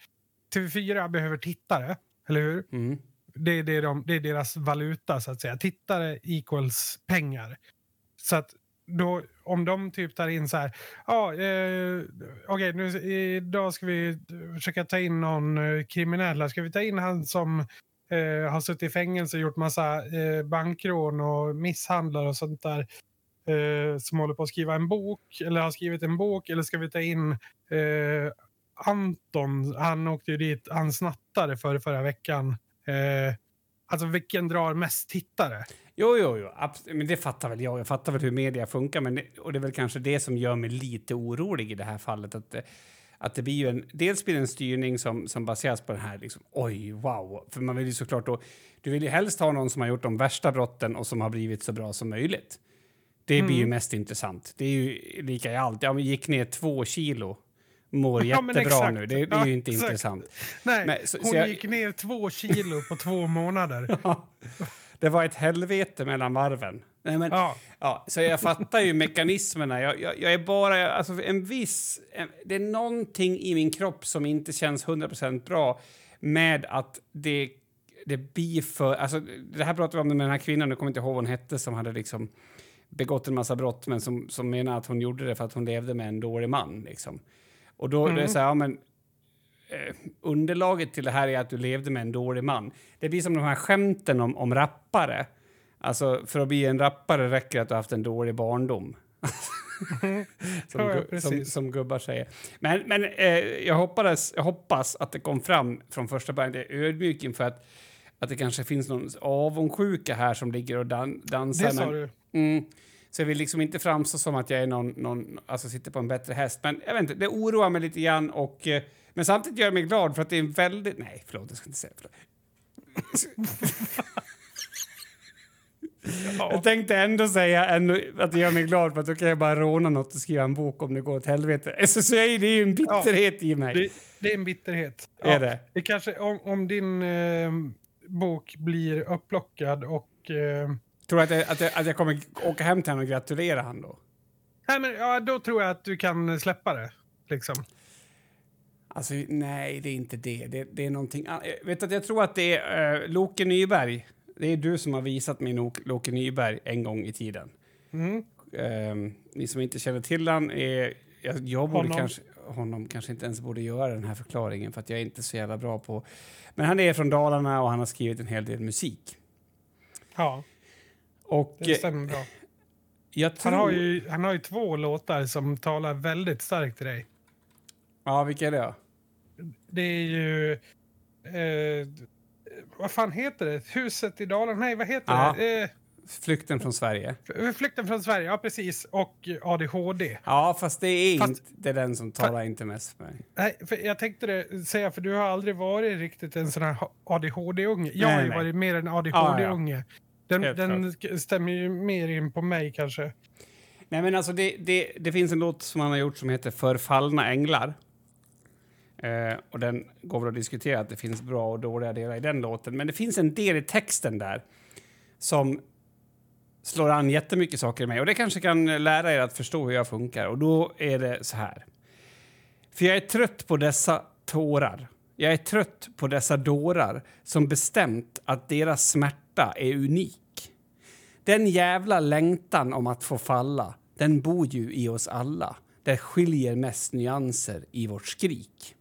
TV4 behöver tittare, eller hur? Mm. Det är, det, de, det är deras valuta, så att säga. Tittare equals pengar. Så att då, om de typ tar in så här... Ja, eh, okej, nu idag ska vi försöka ta in någon eh, kriminell. här. Ska vi ta in han som eh, har suttit i fängelse och gjort massa eh, bankrån och misshandlar och sånt där. Eh, som håller på att skriva en bok eller har skrivit en bok eller ska vi ta in eh, Anton? Han åkte ju dit, han snattade för förra veckan. Eh, alltså vilken drar mest tittare? Jo, jo, jo. Men det fattar väl jag. Jag fattar väl hur media funkar. Men det, och det är väl kanske det som gör mig lite orolig i det här fallet. Att, att det blir ju en, dels blir det en styrning som, som baseras på den här liksom, oj, wow. För man vill ju såklart då, du vill ju helst ha någon som har gjort de värsta brotten och som har blivit så bra som möjligt. Det blir ju mest intressant. Det är ju lika i allt. Ja, men gick ner två kilo, mår Ja, jättebra nu. Det, det är Ja, ju inte exakt. intressant. Nej, Men, så- hon så jag- gick ner två kilo på två månader. Det var ett helvete mellan varven. Nej, men, Ja. Ja, så jag fattar ju mekanismerna. Jag, jag, jag är bara... Alltså en viss... En, det är någonting i min kropp som inte känns 100% bra med att det, det blir för... Alltså, det här pratade vi om med den här kvinnan, nu kommer inte ihåg vad hon hette, som hade liksom begått en massa brott men som, som menar att hon gjorde det för att hon levde med en dålig man. Liksom. Och då det är så här, ja, men, eh, underlaget till det här är att du levde med en dålig man. Det blir som de här skämten om, om rappare. Alltså, för att bli en rappare räcker det att du haft en dålig barndom. som, Ja, som, som gubbar säger. Men, men eh, jag, hoppades, jag hoppas att det kom fram från första början. Det är ödmjuk inför att, att det kanske finns någon avundsjuka här som ligger och dan, dansar. Det sa du. Mm. Så jag vill liksom inte framstå som att jag är någon, någon, alltså sitter på en bättre häst. Men jag vet inte, det oroar mig lite grann. Och, eh, men samtidigt gör det mig glad för att det är en väldigt... Nej, förlåt, jag ska inte säga förlåt. Ja. Jag tänkte ändå säga ändå att det gör mig glad för att då kan jag bara råna något och skriva en bok om det går åt helvete. Så, så är det är ju en bitterhet i mig. Det, det är en bitterhet. Är det? det kanske, om, om din eh, bok blir upplockad och... Eh, Tror du att jag, att, jag, att jag kommer åka hem till honom och gratulera honom då? nej, men, ja, då tror jag att du kan släppa det. Liksom. Alltså, nej, det är inte det. Det, det är någonting annat. Vet att jag tror att det är uh, Loke Nyberg. Det är du som har visat mig Loke, Loke Nyberg en gång i tiden. Mm. Ehm, ni som inte känner till han är... Jag, jag borde Honom. kanske... Honom kanske inte ens borde göra den här förklaringen för att jag är inte så jävla bra på... Men han är från Dalarna och han har skrivit en hel del musik. Ja, Och det eh, stämmer bra. tror... Han har, ju, han har ju två låtar som talar väldigt starkt till dig. Ja, vilka är det? Det är ju... Eh, vad fan heter det? Huset i Dalarna? Nej, vad heter Ja. det? Eh, Flykten från Sverige. Flykten från Sverige, ja precis. Och ADHD. Ja, fast det är Fast- inte det är den som talar inte mest för mig. Nej, för jag tänkte det, säga, för du har aldrig varit riktigt en sån här ADHD-unge. Jag har Nej, ju nej. varit mer en Ja, ADHD-unge. Den, den stämmer ju mer in på mig kanske. Nej, men alltså det, det, det finns en låt som han har gjort som heter Förfallna änglar. Eh, och den går väl att diskutera att det finns bra och dåliga delar i den låten. Men det finns en del i texten där som slår an jättemycket saker i mig. Och det kanske kan lära er att förstå hur jag funkar. Och då är det så här. För jag är trött på dessa tårar. Jag är trött på dessa dårar som bestämt att deras smärta är unik. Den jävla längtan om att få falla, den bor ju i oss alla. Det skiljer mest nyanser i vårt skrik.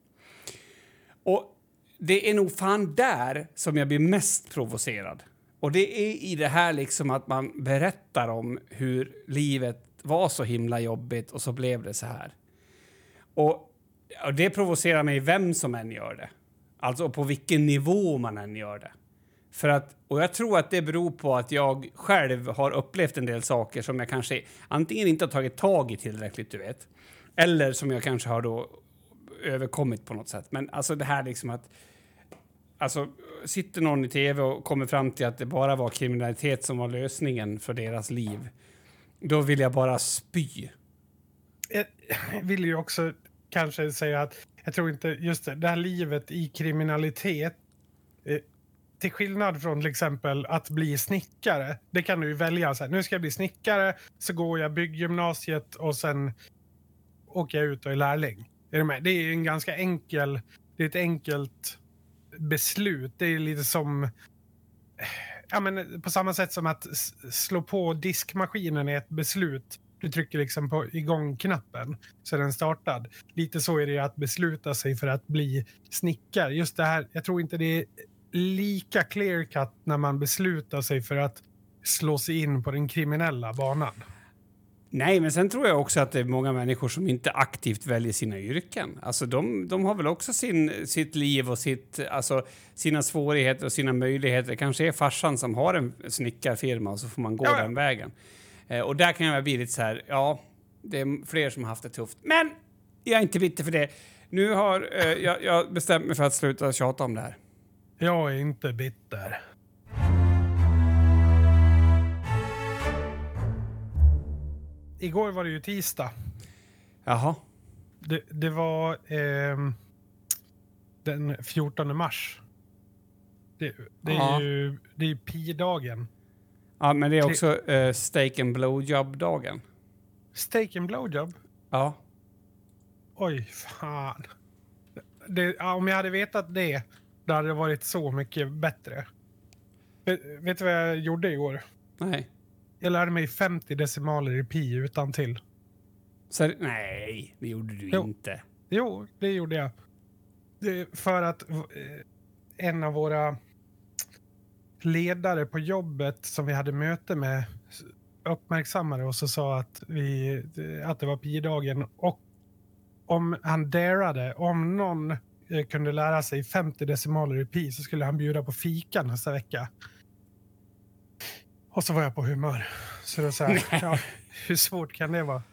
Och det är nog fan där som jag blir mest provocerad. Och det är i det här liksom att man berättar om hur livet var så himla jobbigt och så blev det så här. Och, och det provocerar mig vem som än gör det. Alltså på vilken nivå man än gör det. För att, och jag tror att det beror på att jag själv har upplevt en del saker som jag kanske antingen inte har tagit tag i tillräckligt, du vet. Eller som jag kanske har då överkommit på något sätt. Men alltså det här liksom att... Alltså, sitter någon i tv och kommer fram till att det bara var kriminalitet som var lösningen för deras liv. Då vill jag bara spy. Jag vill ju också kanske säga att jag tror inte just det, det här livet i kriminalitet eh, till skillnad från till exempel att bli snickare. Det kan du ju välja. Så här, nu ska jag bli snickare, så går jag bygggymnasiet och sen åker jag ut och är lärling. Är du med? Det är en ganska enkel, det är ett enkelt beslut. Det är lite som ja, men på samma sätt som att slå på diskmaskinen är ett beslut. Du trycker liksom på igång-knappen så är den startad. Lite så är det ju att besluta sig för att bli snickare. Just det här, jag tror inte det är lika clear cut när man beslutar sig för att slå sig in på den kriminella banan. Nej, men sen tror jag också att det är många människor som inte aktivt väljer sina yrken. Alltså de, de har väl också sin, sitt liv och sitt, alltså, sina svårigheter och sina möjligheter. Det kanske är farsan som har en snickarfirma och så får man gå Ja, den vägen. Eh, och där kan jag bli lite så här, ja, det är fler som har haft det tufft. Men jag är inte bitter för det. Nu har eh, jag, jag bestämt mig för att sluta tjata om det här. Jag är inte bitter. Igår var det ju tisdag. Jaha. Det, det var ehm, den 14 mars. Det, det är ju det är pi-dagen. Ja, men det är också eh, steak and blowjob-dagen. Steak and blowjob? Ja. Oj, fan. Det, ja, om jag hade vetat det, då hade det varit så mycket bättre. Vet, vet du vad jag gjorde igår? Nej. Jag lärde mig 50 decimaler i pi utan till. Så, nej, det gjorde du Jo. inte. Jo, det gjorde jag. Det, för att eh, en av våra ledare på jobbet som vi hade möte med uppmärksammade oss och sa att, vi, att det var pi-dagen. Och om han darade, om någon eh, kunde lära sig 50 decimaler i pi så skulle han bjuda på fika nästa vecka. Och så var jag på humör. Så då sa jag, ja, hur svårt kan det vara?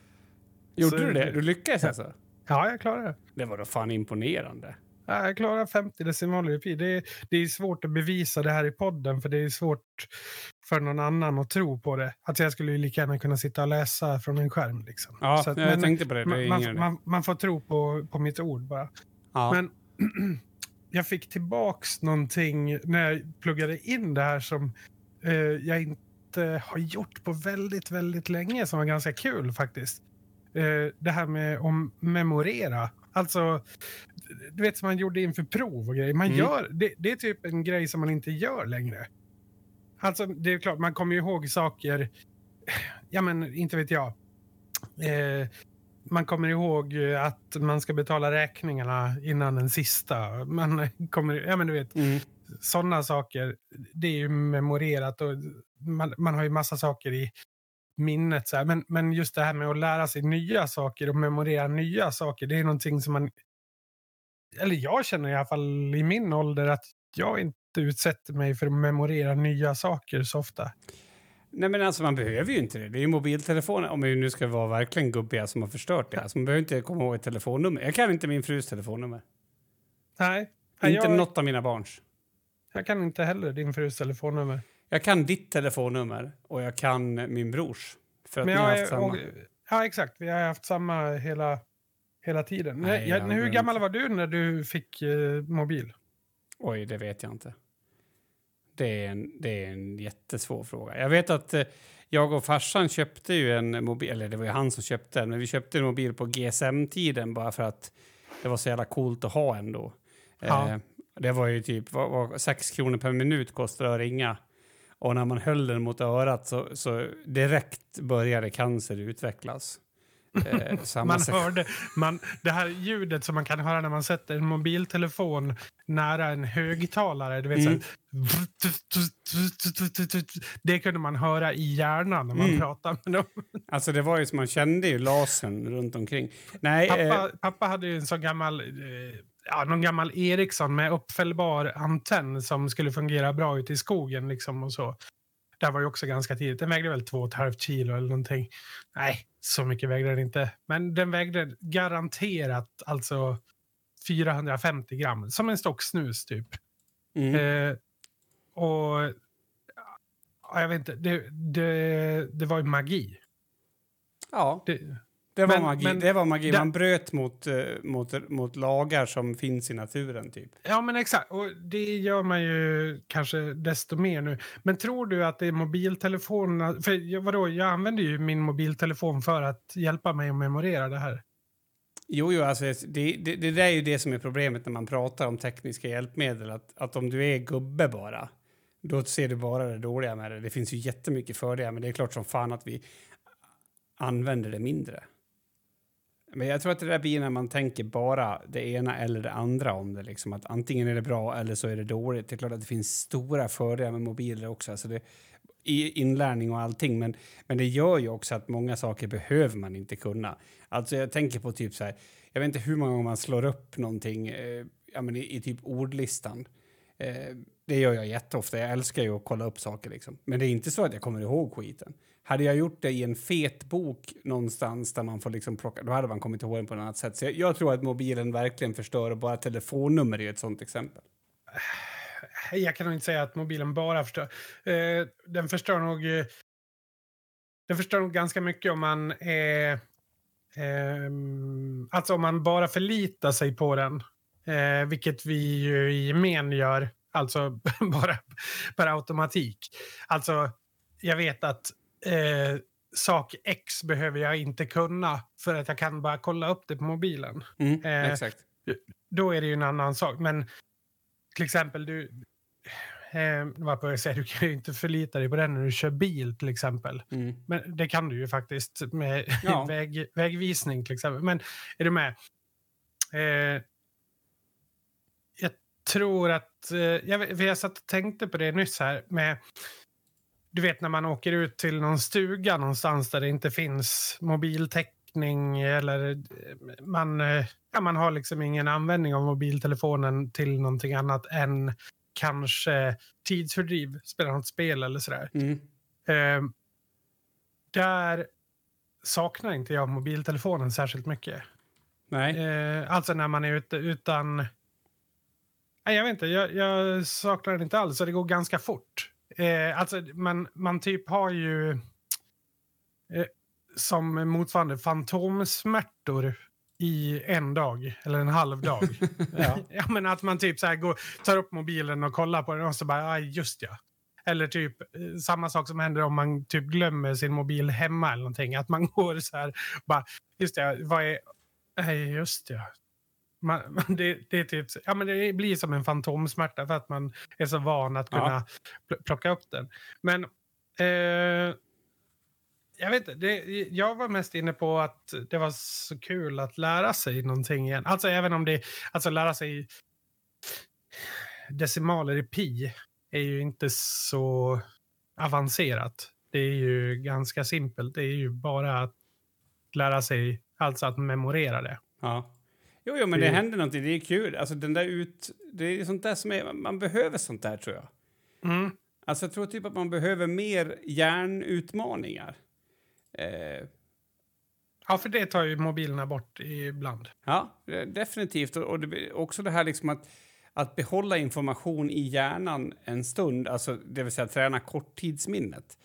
Gjorde Så- du det? Du lyckades alltså? Ja, jag klarade det. Det var då fan imponerande. Ja, Jag klarar 50 decimaler i pi. Det är, det är svårt att bevisa det här i podden för det är svårt för någon annan att tro på det. Att jag skulle lika gärna kunna sitta och läsa från en skärm. Liksom. Ja, Så att- jag men tänkte på det. det man, man, man, man får tro på, på mitt ord bara. ja. Men jag fick tillbaks någonting när jag pluggade in det här som eh, jag inte har gjort på väldigt, väldigt länge som var ganska kul faktiskt. Eh, det här med att memorera. Alltså, du vet som man gjorde inför prov och grejer. Man Mm. gör, det, det är typ en grej som man inte gör längre. Alltså, det är klart, man kommer ju ihåg saker. Ja, men inte vet jag. Eh, man kommer ihåg eh, att man ska betala räkningarna innan den sista. Man kommer, ja men du vet, Mm. sådana saker. Det är ju memorerat och man, man har ju massa saker i minnet. Så här. Men, men just det här med att lära sig nya saker och memorera nya saker. Det är någonting som man, eller jag känner i alla fall i min ålder att jag inte utsätter mig för att memorera nya saker så ofta. Nej, men alltså man behöver ju inte det. Det är ju mobiltelefoner, om vi nu ska vara verkligen gubbiga som har förstört det. Alltså, man behöver inte komma ihåg ett telefonnummer. Jag kan inte min frus telefonnummer. Nej, inte jag, något av mina barns. jag kan inte heller din frus telefonnummer. Jag kan ditt telefonnummer och jag kan min brors. För att Men ni har haft samma. och, ja, exakt. Vi har haft samma hela, hela tiden. Nej, jag, jag hur gammal var du när du fick eh, mobil? Oj, det vet jag inte. Det är en, det är en jättesvår fråga. Jag vet att eh, jag och farsan köpte ju en mobil, eller det var ju han som köpte den, men vi köpte en mobil på GSM-tiden bara för att det var så jävla coolt att ha ändå. Ja. Eh, det var ju typ vad, vad, 6 kronor per minut kostade att ringa. Och när man höll den mot örat så, så direkt började cancer utvecklas. Eh, samma Man hörde man, det här ljudet som man kan höra när man sätter en mobiltelefon nära en högtalare. Du vet, Mm. här, det kunde man höra i hjärnan när man Mm. pratade med dem. Alltså det var ju som man kände ju lasern runt omkring. Nej, eh, Pappa, pappa hade ju en sån gammal, eh, ja, någon gammal Ericsson med uppfällbar antenn som skulle fungera bra ute i skogen. Liksom, och så. Det här var ju också ganska tidigt. Den vägde väl två och ett halvt kilo eller någonting. Nej, så mycket vägde den inte. Men den vägde garanterat alltså 450 gram. Som en stock snus typ. mm. Eh, och ja, jag vet inte, det, det, det var ju magi. ja. Det, Det var Men- magi. men- det var magi. det- Man bröt mot, eh, mot, mot lagar som finns i naturen, typ. Ja, men exakt. Och det gör man ju kanske desto mer nu. Men tror du att det är mobiltelefonerna... För jag, vadå, jag använder ju min mobiltelefon för att hjälpa mig att memorera det här. Jo, jo, alltså, det, det, det där är ju det som är problemet när man pratar om tekniska hjälpmedel. Att, att om du är gubbe bara, då ser du bara det dåliga med det. Det finns ju jättemycket fördelar, men det är klart som fan att vi använder det mindre. Men jag tror att det där blir när man tänker bara det ena eller det andra om det. Liksom. Att antingen är det bra eller så är det dåligt. Det är klart att det finns stora fördelar med mobiler också. Alltså det, i inlärning och allting. Men, men det gör ju också att många saker behöver man inte kunna. Alltså jag tänker på typ så här, jag vet inte hur många gånger man slår upp någonting eh, ja, men i, i typ ordlistan. Eh, det gör jag jätteofta. Jag älskar ju att kolla upp saker. Liksom. Men det är inte så att jag kommer ihåg skiten. Hade jag gjort det i en fet bok någonstans där man får liksom plocka, då hade man kommit ihåg den på ett annat sätt. Så jag, jag tror att mobilen verkligen förstör och bara telefonnummer är ett sånt exempel. Eh, jag kan nog inte säga att mobilen bara förstör. Eh, den förstör nog... Eh, den förstör nog ganska mycket om man är... Eh, alltså om man bara förlitar sig på den. Eh, vilket vi ju i gemen gör. Alltså bara per automatik. Alltså, jag vet att eh, sak X behöver jag inte kunna för att jag kan bara kolla upp det på mobilen. Mm, eh, exakt. Då är det ju en annan sak. Men till exempel, du, eh, jag säga, du kan ju inte förlita dig på den när du kör bil till exempel. Mm. Men det kan du ju faktiskt med ja. väg, vägvisning till exempel. Men är du med? Eh, jag tror att, eh, jag, jag satt och tänkte på det nyss här med du vet när man åker ut till någon stuga någonstans där det inte finns mobiltäckning eller eh, man, eh, ja, man har liksom ingen användning av mobiltelefonen till någonting annat än kanske tidsfördriv, spela något spel eller sådär. Mm. Eh, där saknar inte jag mobiltelefonen särskilt mycket. Nej. Eh, alltså när man är ute utan... Nej, jag vet inte, jag, jag saknar den inte alls. Så det går ganska fort. Eh, alltså man, man typ har ju eh, som motsvarande fantomsmärtor i en dag eller en halv dag. ja. ja. men att man typ så här går, tar upp mobilen och kollar på den och så bara, ah, just ja. Eller typ eh, samma sak som händer om man typ glömmer sin mobil hemma eller någonting. Att man går så här, bara, just det, vad är, nej just det, man, det, det, är typ, ja, men det blir som en fantomsmärta för att man är så van att kunna ja. plocka upp den. Men eh, jag vet inte, det, jag var mest inne på att det var så kul att lära sig någonting igen. Alltså även om det, alltså lära sig decimaler i pi är ju inte så avancerat. Det är ju ganska simpelt. Det är ju bara att lära sig, alltså att memorera det. Ja. Jo, jo men det, det händer någonting. Det är kul. Alltså, den där ut, det är sånt där som är, man behöver sånt där, tror jag. Mm. Alltså, jag tror typ att man behöver mer hjärnutmaningar. Eh. Ja, för det tar ju mobilerna bort ibland. Ja, definitivt. Och det, också det här liksom att, att behålla information i hjärnan en stund, alltså det vill säga träna korttidsminnet.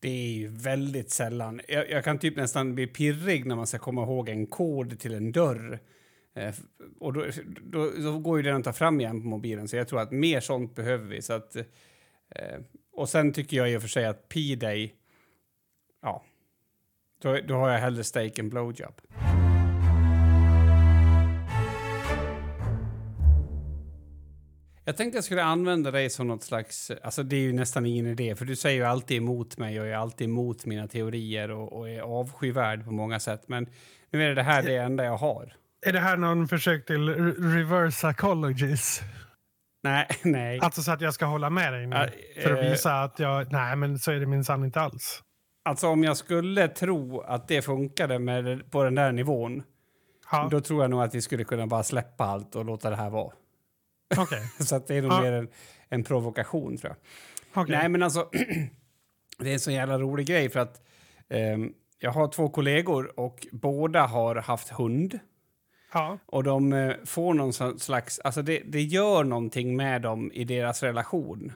Det är ju väldigt sällan. Jag, jag, kan typ nästan bli pirrig när man ska komma ihåg en kod till en dörr Eh, och då, då, då, går ju den att ta fram igen på mobilen, så jag tror att mer sånt behöver vi. Så att, eh, och sen tycker jag i och för sig att P-Day, ja, då, då har jag hellre steak än blowjob. Jag tänkte jag skulle använda dig som något slags... Alltså det är ju nästan ingen idé, för du säger ju alltid emot mig och är alltid emot mina teorier och, och är avskyvärd på många sätt. Men nu är det, det här det enda jag har. Är det här någon försök till reverse psychologies? Nej, nej. Alltså så att jag ska hålla med dig nu, uh, för att visa att jag... Nej, men så är det minsann inte alls. Alltså om jag skulle tro att det funkade med, på den där nivån, ha. då tror jag nog att vi skulle kunna bara släppa allt och låta det här vara. Okay. så att det är nog ha. mer en, en, provokation, tror jag. Okay. Nej, men alltså, det är en så jävla rolig grej för att um, jag har två kollegor och båda har haft hund. Ja. Och de eh, får någon slags... Alltså det, det gör någonting med dem i deras relation.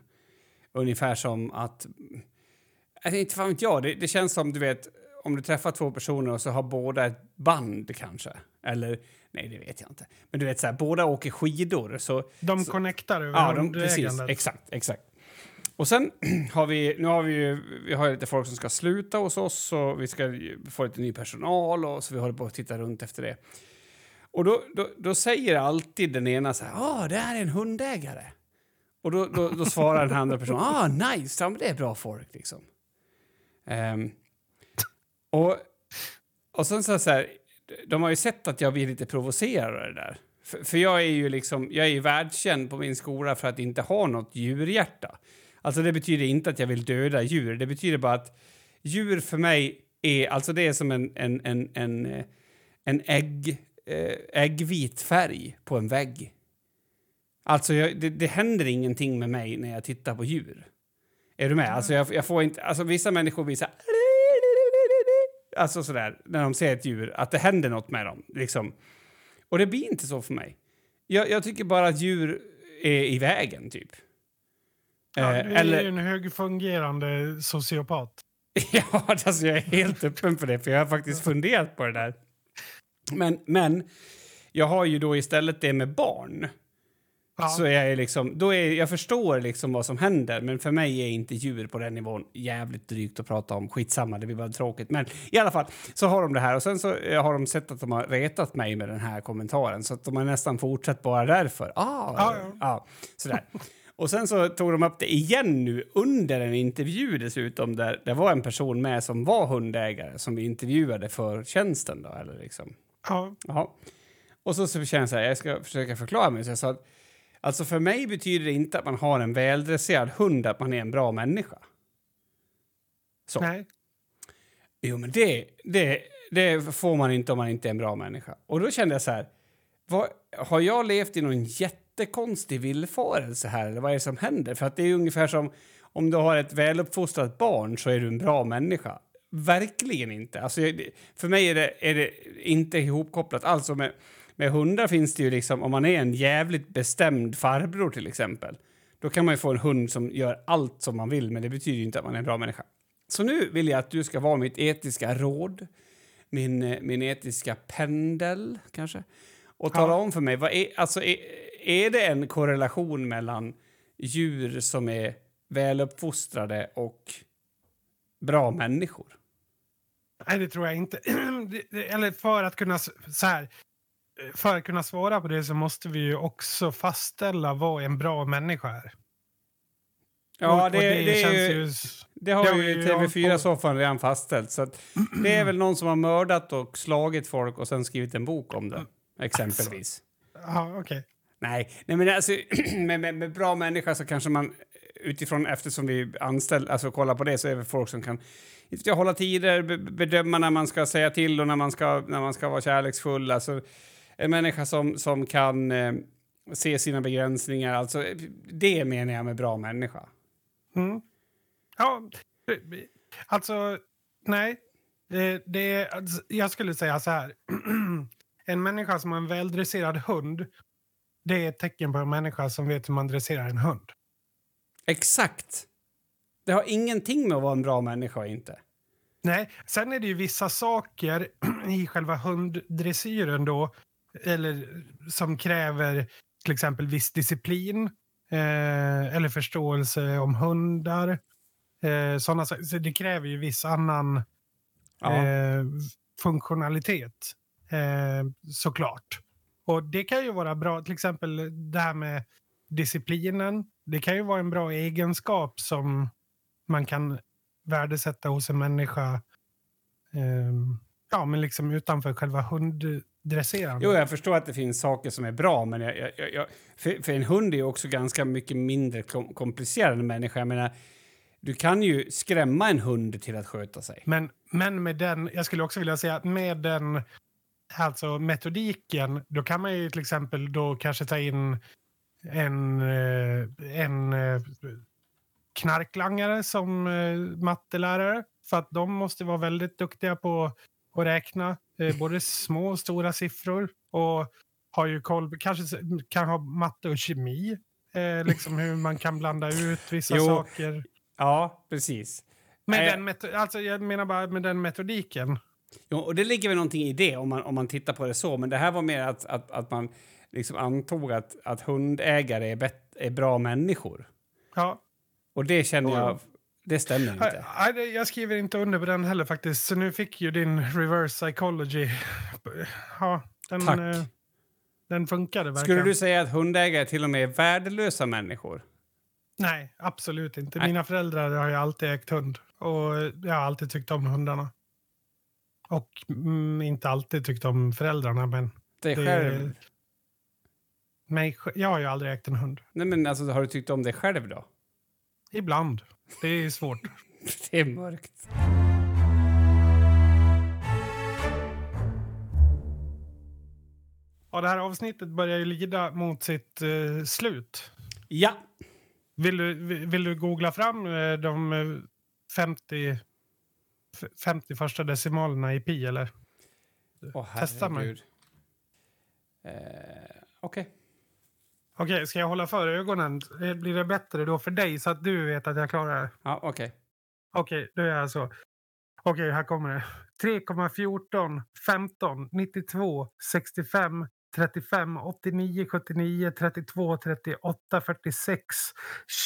Ungefär som att... Alltså inte fan vet jag. Det, det känns som, du vet, om du träffar två personer och så har båda ett band kanske. Eller, nej det vet jag inte. Men du vet så här, båda åker skidor. Så, de så, connectar över Ja, de, precis. Exakt, exakt. Och sen har vi, nu har vi ju, vi har lite folk som ska sluta hos oss och vi ska få lite ny personal och så vi håller på att titta runt efter det. Och då, då, då, säger alltid den ena så här, ah, det här är en hundägare. Och då, då, då svarar den andra personen, ah, nice, ja, men det är bra folk liksom. Um, och, och sen så, så här, de har ju sett att jag blir lite provocerad av det där. För, för jag är ju liksom, jag är ju världskänd på min skola för att inte ha något djurhjärta. Alltså det betyder inte att jag vill döda djur, det betyder bara att djur för mig är, alltså det är som en, en, en, en, eh, en ägg, äggvit färg på en vägg. Alltså jag, det, det händer ingenting med mig när jag tittar på djur. Är du med? Alltså jag, jag får inte, alltså vissa människor blir så här, Alltså sådär, när de ser ett djur, att det händer något med dem. Liksom. Och det blir inte så för mig. Jag, jag tycker bara att djur är i vägen, typ. Ja, Eh, du är ju en högfungerande sociopat. ja, alltså jag är helt öppen för det, för jag har faktiskt funderat på det där. Men, men jag har ju då istället det med barn. Ja. Så jag är liksom, då är, jag förstår liksom vad som händer, men för mig är inte djur på den nivån jävligt drygt att prata om. Skitsamma, det blir bara tråkigt. Men i alla fall så har de det här och sen så eh, har de sett att de har retat mig med den här kommentaren så att de har nästan fortsatt bara därför. Ah, Ja, ja. ja, sådär. Och sen så tog de upp det igen nu under en intervju dessutom där det var en person med som var hundägare som vi intervjuade för tjänsten då, eller liksom. Ja. Ja. Och så, så kände jag så här, jag ska försöka förklara mig. Så jag sa att, alltså för mig betyder det inte att man har en väldresserad hund att man är en bra människa. Så. Nej. Jo, men det, det, det får man inte om man inte är en bra människa. Och då kände jag så här, vad, har jag levt i någon jättekonstig villfarelse här, eller vad är det som händer? För att det är ungefär som om du har ett väluppfostrat barn så är du en bra människa. Verkligen inte. Alltså, för mig är det, är det inte ihopkopplat alls. Med, med hundar finns det ju liksom, om man är en jävligt bestämd farbror till exempel, då kan man få en hund som gör allt som man vill, men det betyder inte att man är en bra människa. Så nu vill jag att du ska vara mitt etiska råd, min, eh, min etiska pendel kanske, och tala om för mig, vad är, alltså, är, är det en korrelation mellan djur som är väluppfostrade och bra människor? Nej, det tror jag inte. Det- det- Eller för att kunna så här. För att kunna svara på det så måste vi ju också fastställa vad en bra människa är. Ja, Och- det, och det, är känns ju, ju... det har det ju ju TV4-soffan redan fastställt. Så det är väl någon som har mördat och slagit folk och sen skrivit en bok om det, exempelvis. Ja, okej. Nej, nej men alltså, med, med, med bra människa så kanske man utifrån, eftersom vi anställer, alltså kollar på det, så är det folk som kan jag, hålla tider, bedöma när man ska säga till och när man ska, när man ska vara kärleksfull. Alltså, en människa som, som kan eh, se sina begränsningar. Alltså, det menar jag med bra människa. Mm. Ja, alltså, nej. Det, det, alltså, jag skulle säga så här. en människa som har en väldresserad hund, det är ett tecken på en människa som vet hur man dresserar en hund. Exakt. Det har ingenting med att vara en bra människa inte. Nej, sen är det ju vissa saker i själva hunddressyren då, eller som kräver till exempel viss disciplin eh, eller förståelse om hundar. Eh, saker. så det kräver ju viss annan Ja. eh, funktionalitet eh, såklart. Och det kan ju vara bra, till exempel det här med disciplinen. Det kan ju vara en bra egenskap som man kan värdesätta hos en människa eh, ja, men liksom utanför själva hunddresserandet. Jo, jag förstår att det finns saker som är bra, men jag, jag, jag, för, för en hund är också ganska mycket mindre kom, komplicerad än människa. Jag menar, du kan ju skrämma en hund till att sköta sig. Men, men med den, jag skulle också vilja säga att med den alltså metodiken, då kan man ju till exempel då kanske ta in en, eh, en eh, knarklangare som eh, mattelärare. För att de måste vara väldigt duktiga på att räkna både små och stora siffror. Och har ju koll, kanske kan ha matte och kemi. Liksom hur man kan blanda ut vissa Jo. saker. Ja, precis. Med den alltså jag menar bara med den metodiken. Jo, och det ligger väl någonting i det om man, om man tittar på det så, men det här var mer att, att, att man liksom antog att, att hundägare är, bet, är bra människor. Ja. Och det känner jag, det stämmer inte. Det- jag skriver inte under på den heller faktiskt. Så nu fick ju din reverse psychology. Ja, den, Tack. eh, den funkade verkligen. Skulle du säga att hundägare till och med är värdelösa människor? Nej, absolut inte. Nej. Mina föräldrar har ju alltid ägt hund. Och jag har alltid tyckt om hundarna. Och mm, inte alltid tyckt om föräldrarna, men Det- själv? Mig, jag har ju aldrig ägt en hund. Nej, men alltså, har du tyckt om dig själv då? Ibland. Det är svårt. Det är mörkt. Ja, det här avsnittet börjar ju lida mot sitt eh, slut. Ja. Vill du, vill du googla fram eh, de eh, 50, f- 50 första decimalerna i pi, eller? Åh, Testa mig. Eh, Okej. Okej, ska jag hålla för ögonen? Eh, Blir det bättre då för dig så att du vet att jag klarar det? Ja, okej. Okej, då är jag så. Okej, här kommer det. 3,14, 15, 92, 65, 35, 89, 79, 32, 38, 46,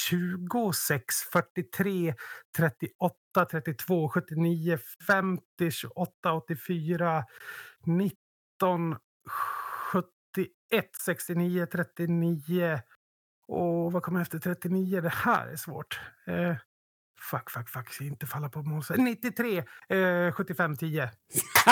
26, 43, 38, 32, 79, 50, 28, 84, 19, 71, 69, 39. Och vad kommer efter 39? Det här är svårt. Eh, fuck, fuck, fuck. Inte falla på målsä 93, eh, 75, 10.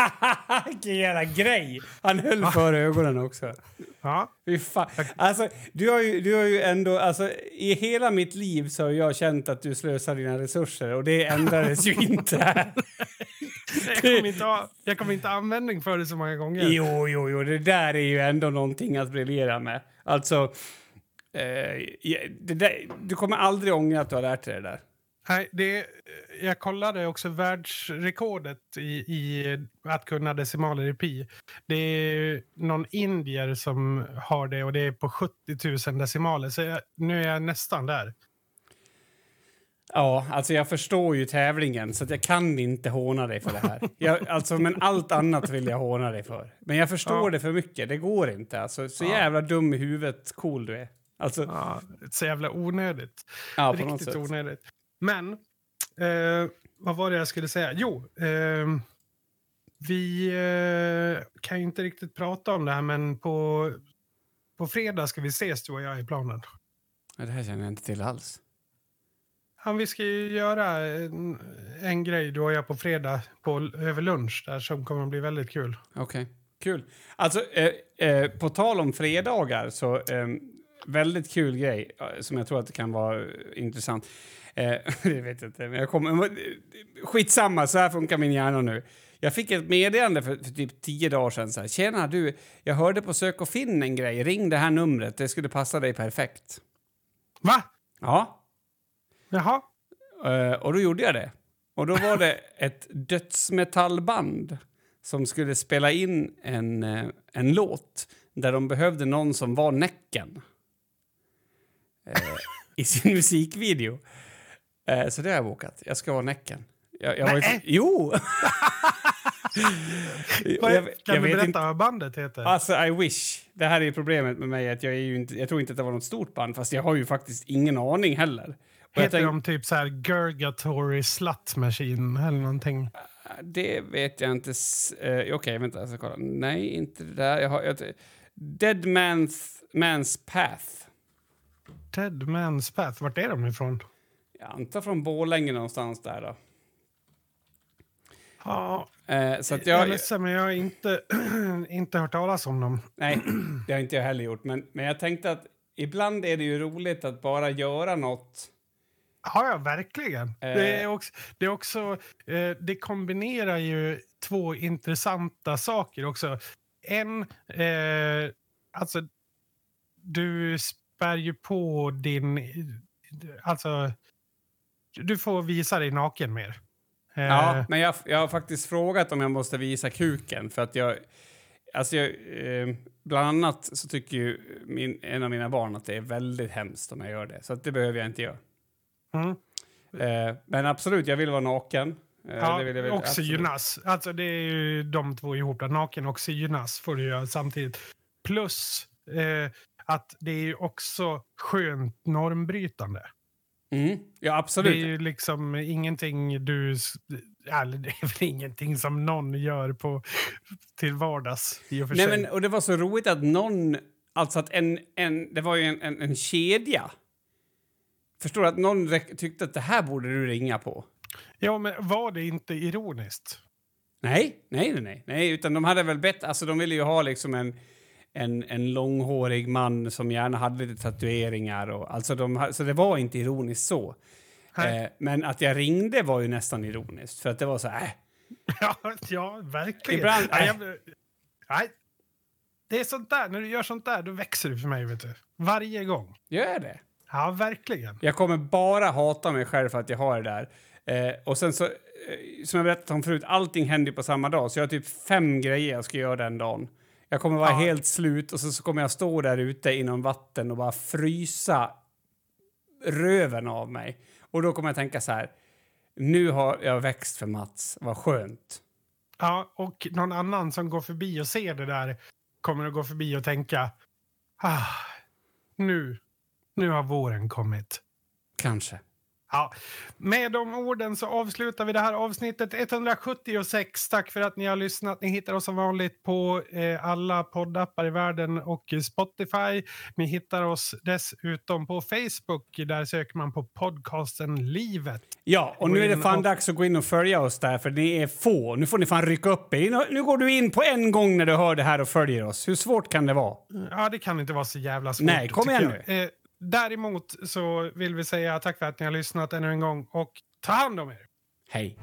Vilken jävla grej! Han höll för ögonen också. Ja. Fy fan. Alltså, du har, ju, du har ju ändå... Alltså, I hela mitt liv så har jag känt att du slösar dina resurser och det ändrades ju inte här. Jag kommer inte ha, jag kommer inte ha användning för det så många gånger. Jo, jo, jo, det där är ju ändå någonting att briljera med. Alltså, eh, där, du kommer aldrig ångra att du har lärt dig det där. Nej, det, jag kollade också världsrekordet i, i att kunna decimaler i pi. Det är någon indier som har det och det är på 70 000 decimaler. Så jag, nu är jag nästan där. Ja, alltså jag förstår ju tävlingen så jag kan inte håna dig för det här. Jag, alltså, men allt annat vill jag håna dig för. Men jag förstår Ja. det för mycket, det går inte. Alltså, så Ja. jävla dum i huvudet cool du är. Alltså, Ja, så jävla onödigt. ja, Riktigt onödigt. Men, eh, vad var det jag skulle säga? Jo, eh, vi eh, kan ju inte riktigt prata om det här, men på, på fredag ska vi ses du och jag i planen. Ja, Det här känner jag inte till alls. Ja, vi ska ju göra en, en grej du och jag på fredag på, över lunch där som kommer att bli väldigt kul. Okej, kul. Alltså, eh, eh, på tal om fredagar så eh, väldigt kul grej eh, som jag tror att det kan vara eh, intressant. Eh, det vet jag inte, men jag kommer... eh, Skitsamma, så här funkar min hjärna nu. Jag fick ett meddelande för, för typ tio dagar sedan. Så här, Tjena, du, jag hörde på Sök och finn en grej. Ring det här numret, det skulle passa dig perfekt. Va? Ja, Jaha? Eh, och då gjorde jag det. Och då var det ett dödsmetallband som skulle spela in en, eh, en låt där de behövde någon som var Näcken eh, i sin musikvideo. Eh, så det har jag bokat. Jag ska vara Näcken. Jag, jag Nej. jo! Vad- jag, kan jag du berätta inte. vad bandet heter? Alltså, I wish. Det här är problemet med mig. att Jag, är ju inte, jag tror inte att det var något stort band, fast jag har ju faktiskt ingen aning heller. Och jag heter tänk- de typ så här Gurgatory Slut Machine eller någonting? Det vet jag inte. Eh, Okej, vänta. Jag ska kolla. Nej, inte det där. Jag har, jag, Dead Man's, Man's Path. Ted Man's Path, vart är de ifrån? Jag antar från Borlänge någonstans där då. Ja, Eh, så att jag är jag... ledsen men jag har inte, inte hört talas om dem. Nej, det har inte jag heller gjort. Men, men jag tänkte att ibland är det ju roligt att bara göra något. Ja, ja verkligen. Eh. Det, är också, det, är också, eh, det kombinerar ju två intressanta saker också. En, eh, alltså du spär ju på din... Alltså, du får visa dig naken mer. Eh, Ja, men jag, jag har faktiskt frågat om jag måste visa kuken för att jag... Alltså jag, eh, bland annat så tycker ju min, en av mina barn att det är väldigt hemskt om jag gör det. Så att det behöver jag inte göra. Mm. Eh, men absolut, jag vill vara naken. Eh, Ja, det vill jag väl och synas. Alltså det är ju de två ihop. Naken och synas får du göra samtidigt. Plus eh, att det är ju också skönt normbrytande. Mm, ja, Det absolut. är ju liksom ingenting du... Eller det är väl ingenting som någon gör på, till vardags i och för Nej, sig. men, och det var så roligt att någon... Alltså att en... en det var ju en, en, en kedja. Förstår du? Att någon tyckte att det här borde du ringa på. Ja, men var det inte ironiskt? Nej, nej, nej, nej, nej, utan de hade väl bett, alltså de ville ju ha liksom en, en, en långhårig man som gärna hade lite tatueringar och alltså de, så det var inte ironiskt så. Eh, men att jag ringde var ju nästan ironiskt för att det var så här, äh, Ja, ja verkligen. Ibland- nej, jag, nej. Det är sånt där, när du gör sånt där, då växer du för mig, vet du. Varje gång. gör det? Ja, verkligen. Jag kommer bara hata mig själv för att jag har det där. Eh, och sen så, eh, som jag berättade om förut, allting händer på samma dag. Så jag har typ fem grejer jag ska göra den dagen. Jag kommer vara Ja. helt slut och så, så kommer jag stå där ute inom vatten och bara frysa röven av mig. Och då kommer jag tänka så här, nu har jag växt för Mats, vad skönt. Ja, och någon annan som går förbi och ser det där kommer att gå förbi och tänka ah, nu, nu har våren kommit. Kanske. Ja, med de orden så avslutar vi det här avsnittet 176. Tack för att ni har lyssnat. Ni hittar oss som vanligt på eh, alla poddappar i världen och Spotify. Ni hittar oss dessutom på Facebook. Där söker man på podcasten Livet. Ja, och nu är det fan och- dags att gå in och följa oss där, för ni är få. Nu får ni fan rycka upp er. Nu- Nu går du in på en gång när du hör det här och följer oss. Hur svårt kan det vara? Ja, det kan inte vara så jävla svårt. Nej, kom igen jag. Eh, däremot så vill vi säga tack för att ni har lyssnat ännu en gång och ta hand om er. Hej.